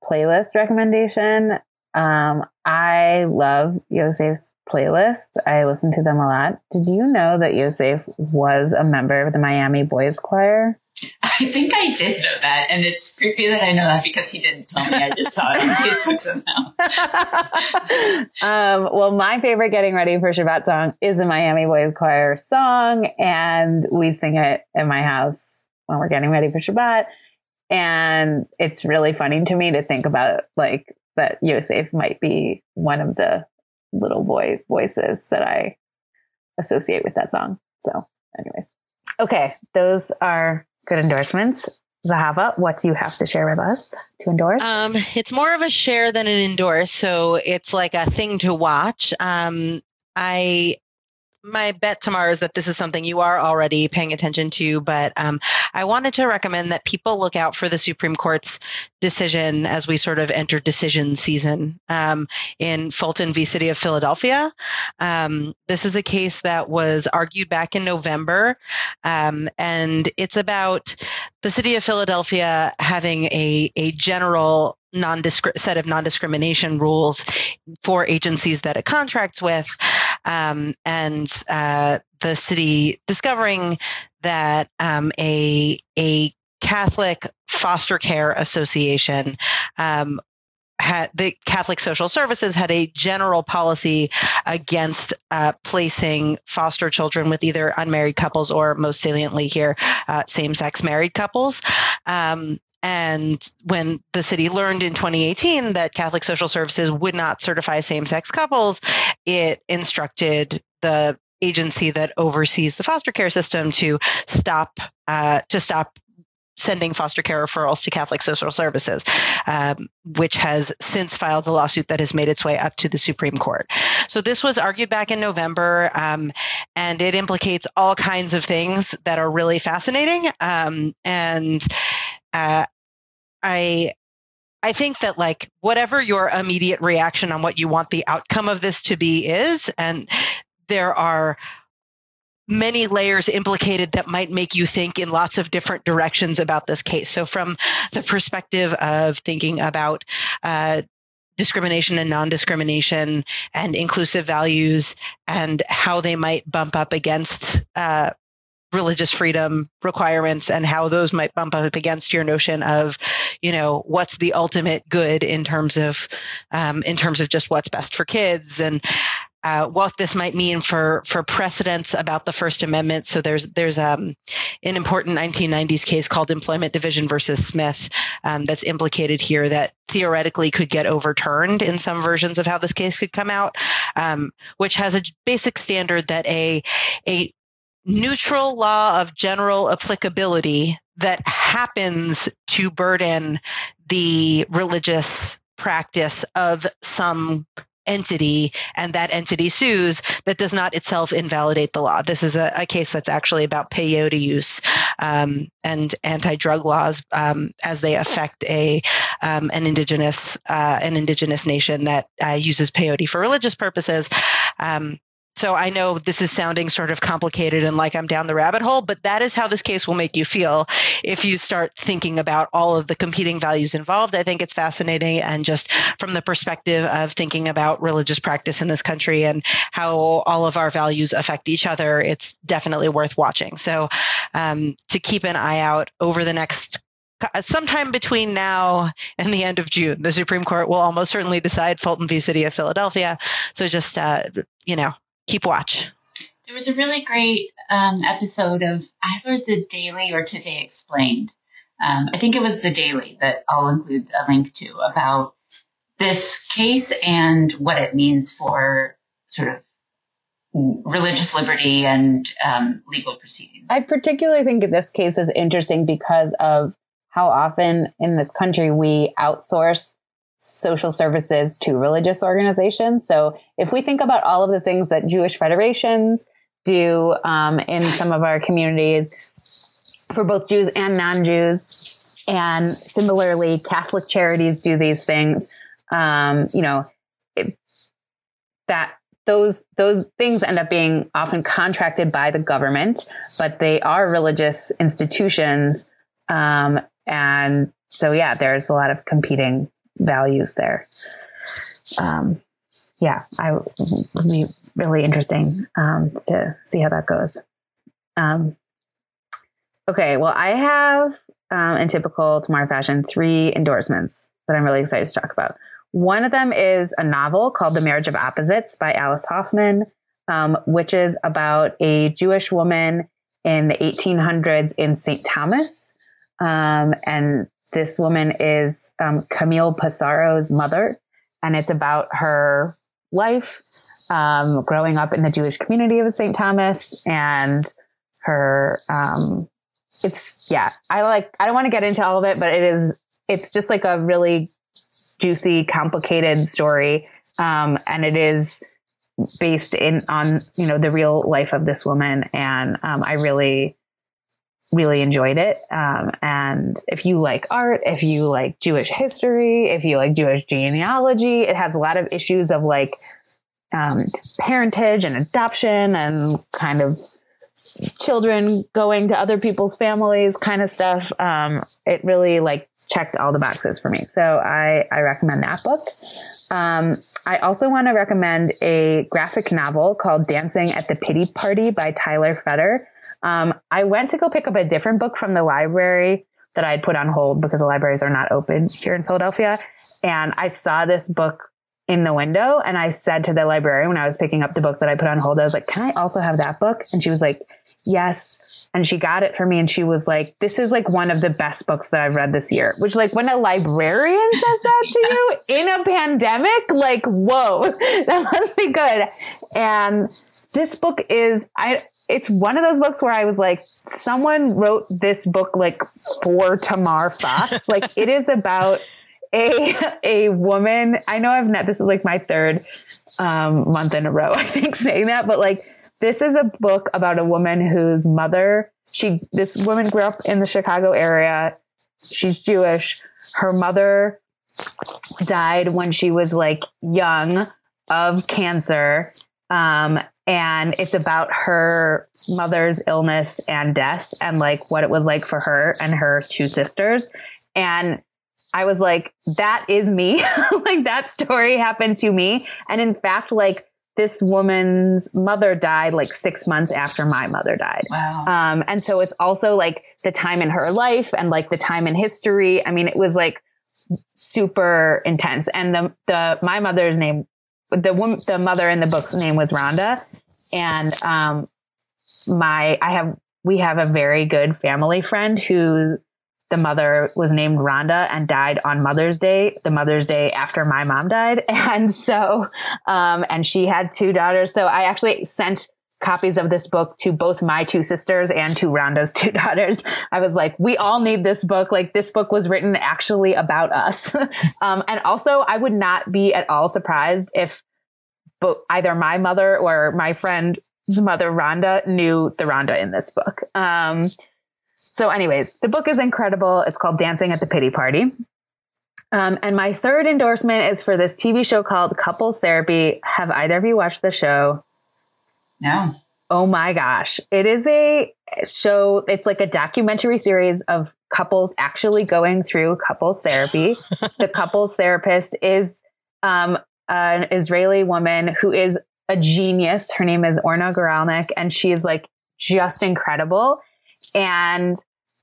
playlist recommendation, um, I love Yosef's playlists. I listen to them a lot. Did you know that Yosef was a member of the Miami Boys Choir? I think I did know that, and it's creepy that I know that because he didn't tell me. I just saw it on Facebook somehow. um, well, my favorite getting ready for Shabbat song is a Miami Boys Choir song, and we sing it in my house when we're getting ready for Shabbat. And it's really funny to me to think about like that Yosef might be one of the little boy voices that I associate with that song. So, anyways, okay, those are good endorsements. Zahava, what do you have to share with us to endorse? Um, it's more of a share than an endorse, so it's like a thing to watch. Um, I my bet tomorrow is that this is something you are already paying attention to, but um, I wanted to recommend that people look out for the Supreme Court's decision as we sort of enter decision season um, in Fulton v. City of Philadelphia. Um, this is a case that was argued back in November, um, and it's about the City of Philadelphia having a, a general set of non-discrimination rules for agencies that it contracts with, um, and uh, the city discovering that um, a a Catholic foster care association um, had the Catholic Social Services had a general policy against uh, placing foster children with either unmarried couples or, most saliently here, uh, same-sex married couples. Um, and when the city learned in 2018 that Catholic Social Services would not certify same-sex couples, it instructed the agency that oversees the foster care system to stop uh, to stop sending foster care referrals to Catholic Social Services, um, which has since filed a lawsuit that has made its way up to the Supreme Court. So this was argued back in November, um, and it implicates all kinds of things that are really fascinating. Um, and uh, I I think that like whatever your immediate reaction on what you want the outcome of this to be is, and there are many layers implicated that might make you think in lots of different directions about this case. So, from the perspective of thinking about uh, discrimination and non discrimination and inclusive values and how they might bump up against uh, religious freedom requirements and how those might bump up against your notion of you know what's the ultimate good in terms of um, in terms of just what's best for kids and uh, what this might mean for for precedents about the First Amendment. So there's there's um, an important 1990s case called Employment Division versus Smith um, that's implicated here that theoretically could get overturned in some versions of how this case could come out, um, which has a basic standard that a a neutral law of general applicability that happens to burden the religious practice of some entity and that entity sues, that does not itself invalidate the law. This is a, a case that's actually about peyote use um, and anti-drug laws um, as they affect a um, an indigenous uh, an indigenous nation that uh, uses peyote for religious purposes. So I know this is sounding sort of complicated and like I'm down the rabbit hole, but that is how this case will make you feel if you start thinking about all of the competing values involved. I think it's fascinating and just from the perspective of thinking about religious practice in this country and how all of our values affect each other, it's definitely worth watching. So um, to keep an eye out over the next sometime between now and the end of June, the Supreme Court will almost certainly decide Fulton v. City of Philadelphia. So just, uh, you know, keep watch. There was a really great um, episode of either the Daily or Today Explained. Um, I think it was the Daily that I'll include a link to about this case and what it means for sort of religious liberty and um, legal proceedings. I particularly think this case is interesting because of how often in this country we outsource social services to religious organizations. So if we think about all of the things that Jewish federations do um, in some of our communities for both Jews and non Jews, and similarly, Catholic charities do these things. um, you know, it, that those those things end up being often contracted by the government, but they are religious institutions, um, and so yeah, there's a lot of competing values there. Um, yeah, I would be really interesting um, to see how that goes. Um, okay, well, I have um, in typical Tamar fashion three endorsements that I'm really excited to talk about. One of them is a novel called The Marriage of Opposites by Alice Hoffman, um, which is about a Jewish woman in the 1800s in St. Thomas. Um, and this woman is um, Camille Pissarro's mother. And it's about her life um, growing up in the Jewish community of St. Thomas and her. Um, it's, yeah, I like, I don't want to get into all of it, but it is, it's just like a really juicy, complicated story. Um, and it is based in on, you know, the real life of this woman. And um, I really, really enjoyed it. Um, and if you like art, if you like Jewish history, if you like Jewish genealogy, it has a lot of issues of like um, parentage and adoption and kind of children going to other people's families kind of stuff. Um, it really like checked all the boxes for me. So I, I recommend that book. Um, I also want to recommend a graphic novel called Dancing at the Pity Party by Tyler Feder. Um, I went to go pick up a different book from the library that I had put on hold because the libraries are not open here in Philadelphia. And I saw this book in the window. And I said to the librarian when I was picking up the book that I put on hold, I was like, can I also have that book? And she was like, yes. And she got it for me. And she was like, this is like one of the best books that I've read this year, which like when a librarian says that to you in a pandemic, like, whoa, that must be good. And this book is, I, it's one of those books where I was like, someone wrote this book like for Tamar Fox. like it is about a a woman. I know I've met. This is like my third um, month in a row. I think saying that, but like this is a book about a woman whose mother. She this woman grew up in the Chicago area. She's Jewish. Her mother died when she was like young of cancer. Um, and it's about her mother's illness and death and like what it was like for her and her two sisters. And I was like, that is me. like that story happened to me. And in fact, like this woman's mother died like six months after my mother died. Wow. Um, and so it's also like the time in her life and like the time in history. I mean, it was like super intense. And the, the, my mother's name, the woman, the mother in the book's name was Rhonda. And, um, my, I have, we have a very good family friend who the mother was named Rhonda and died on Mother's Day, the Mother's Day after my mom died. And so, um, and she had two daughters. So I actually sent copies of this book to both my two sisters and to Rhonda's two daughters. I was like, we all need this book. Like this book was written actually about us. um, and also I would not be at all surprised if either my mother or my friend's mother, Rhonda, knew the Rhonda in this book. Um, so, anyways, the book is incredible. It's called Dancing at the Pity Party. Um, and my third endorsement is for this TV show called Couples Therapy. Have either of you watched the show? No. Oh my gosh. It is a show, it's like a documentary series of couples actually going through couples therapy. the couples therapist is um, an Israeli woman who is a genius. Her name is Orna Guralnik, and she is like just incredible. And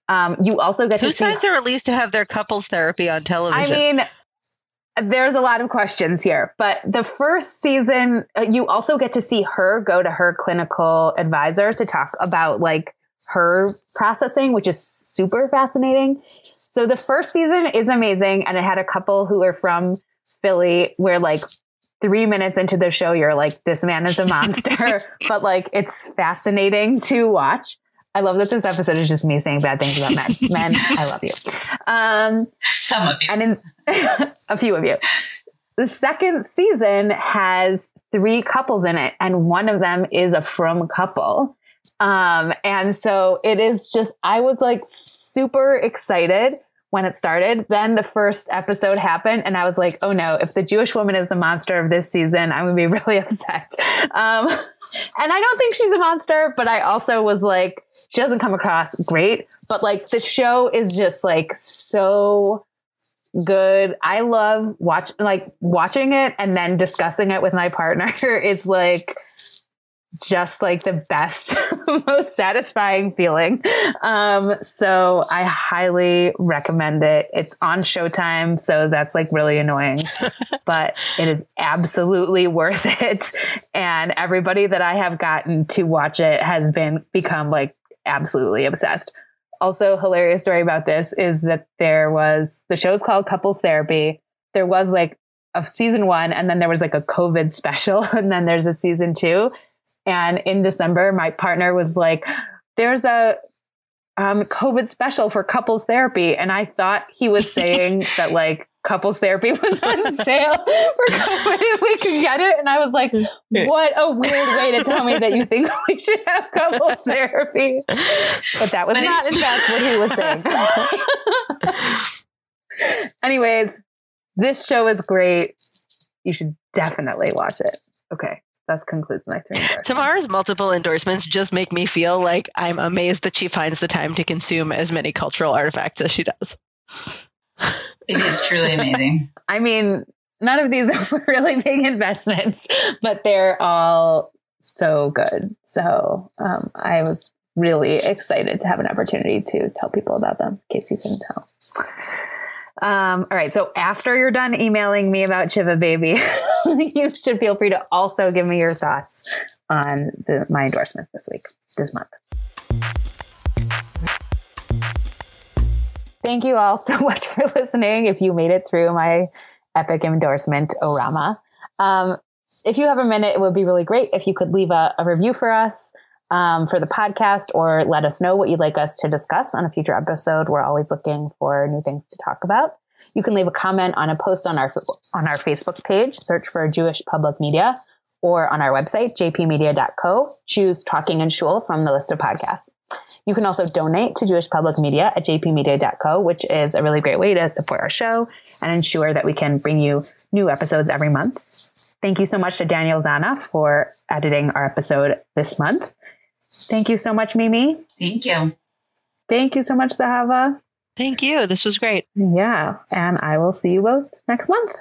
um, you also get Who to see. signs are released to have their couples therapy on television? I mean, there's a lot of questions here, but the first season, uh, you also get to see her go to her clinical advisor to talk about like her processing, which is super fascinating. So the first season is amazing, and it had a couple who are from Philly, where like three minutes into the show, you're like, this man is a monster, but like it's fascinating to watch. I love that this episode is just me saying bad things about men. men, I love you. Um, Some of you. and in a few of you. The second season has three couples in it, and one of them is a from couple. Um, and so it is just, I was like super excited when it started. Then the first episode happened, and I was like, oh no, if the Jewish woman is the monster of this season, I'm gonna be really upset. Um, and I don't think she's a monster, but I also was like, she doesn't come across great, but like the show is just like so good. I love watch like watching it and then discussing it with my partner is like just like the best, most satisfying feeling. Um, so I highly recommend it. It's on Showtime, so that's like really annoying, but it is absolutely worth it. And everybody that I have gotten to watch it has been become like absolutely obsessed. Also, hilarious story about this is that there was the show's called Couples Therapy. There was like a season one, and then there was like a COVID special, and then there's a season two and in December, my partner was like, there's a um, COVID special for couples therapy. And I thought he was saying that like couples therapy was on sale for COVID if we could get it. And I was like, what a weird way to tell me that you think we should have couples therapy. But that was but not, in fact, what he was saying. Anyways, this show is great. You should definitely watch it. Okay that concludes my three. Tamara's multiple endorsements just make me feel like I'm amazed that she finds the time to consume as many cultural artifacts as she does. It is truly amazing. I mean, none of these are really big investments, but they're all so good. So um, I was really excited to have an opportunity to tell people about them, in case you couldn't tell. Um, all right. So after you're done emailing me about Shiva Baby, you should feel free to also give me your thoughts on the, my endorsement this week, this month. Thank you all so much for listening. If you made it through my epic endorsement, Orama. Um, if you have a minute, it would be really great if you could leave a, a review for us um, for the podcast or let us know what you'd like us to discuss on a future episode. We're always looking for new things to talk about. You can leave a comment on a post on our on our Facebook page, search for Jewish Public Media, or on our website, jpmedia.co. Choose Talking and Shul from the list of podcasts. You can also donate to Jewish Public Media at jpmedia.co, which is a really great way to support our show and ensure that we can bring you new episodes every month. Thank you so much to Daniel Zana for editing our episode this month. Thank you so much, Mimi. Thank you. Thank you so much, Zahava. Thank you. This was great. Yeah. And I will see you both next month.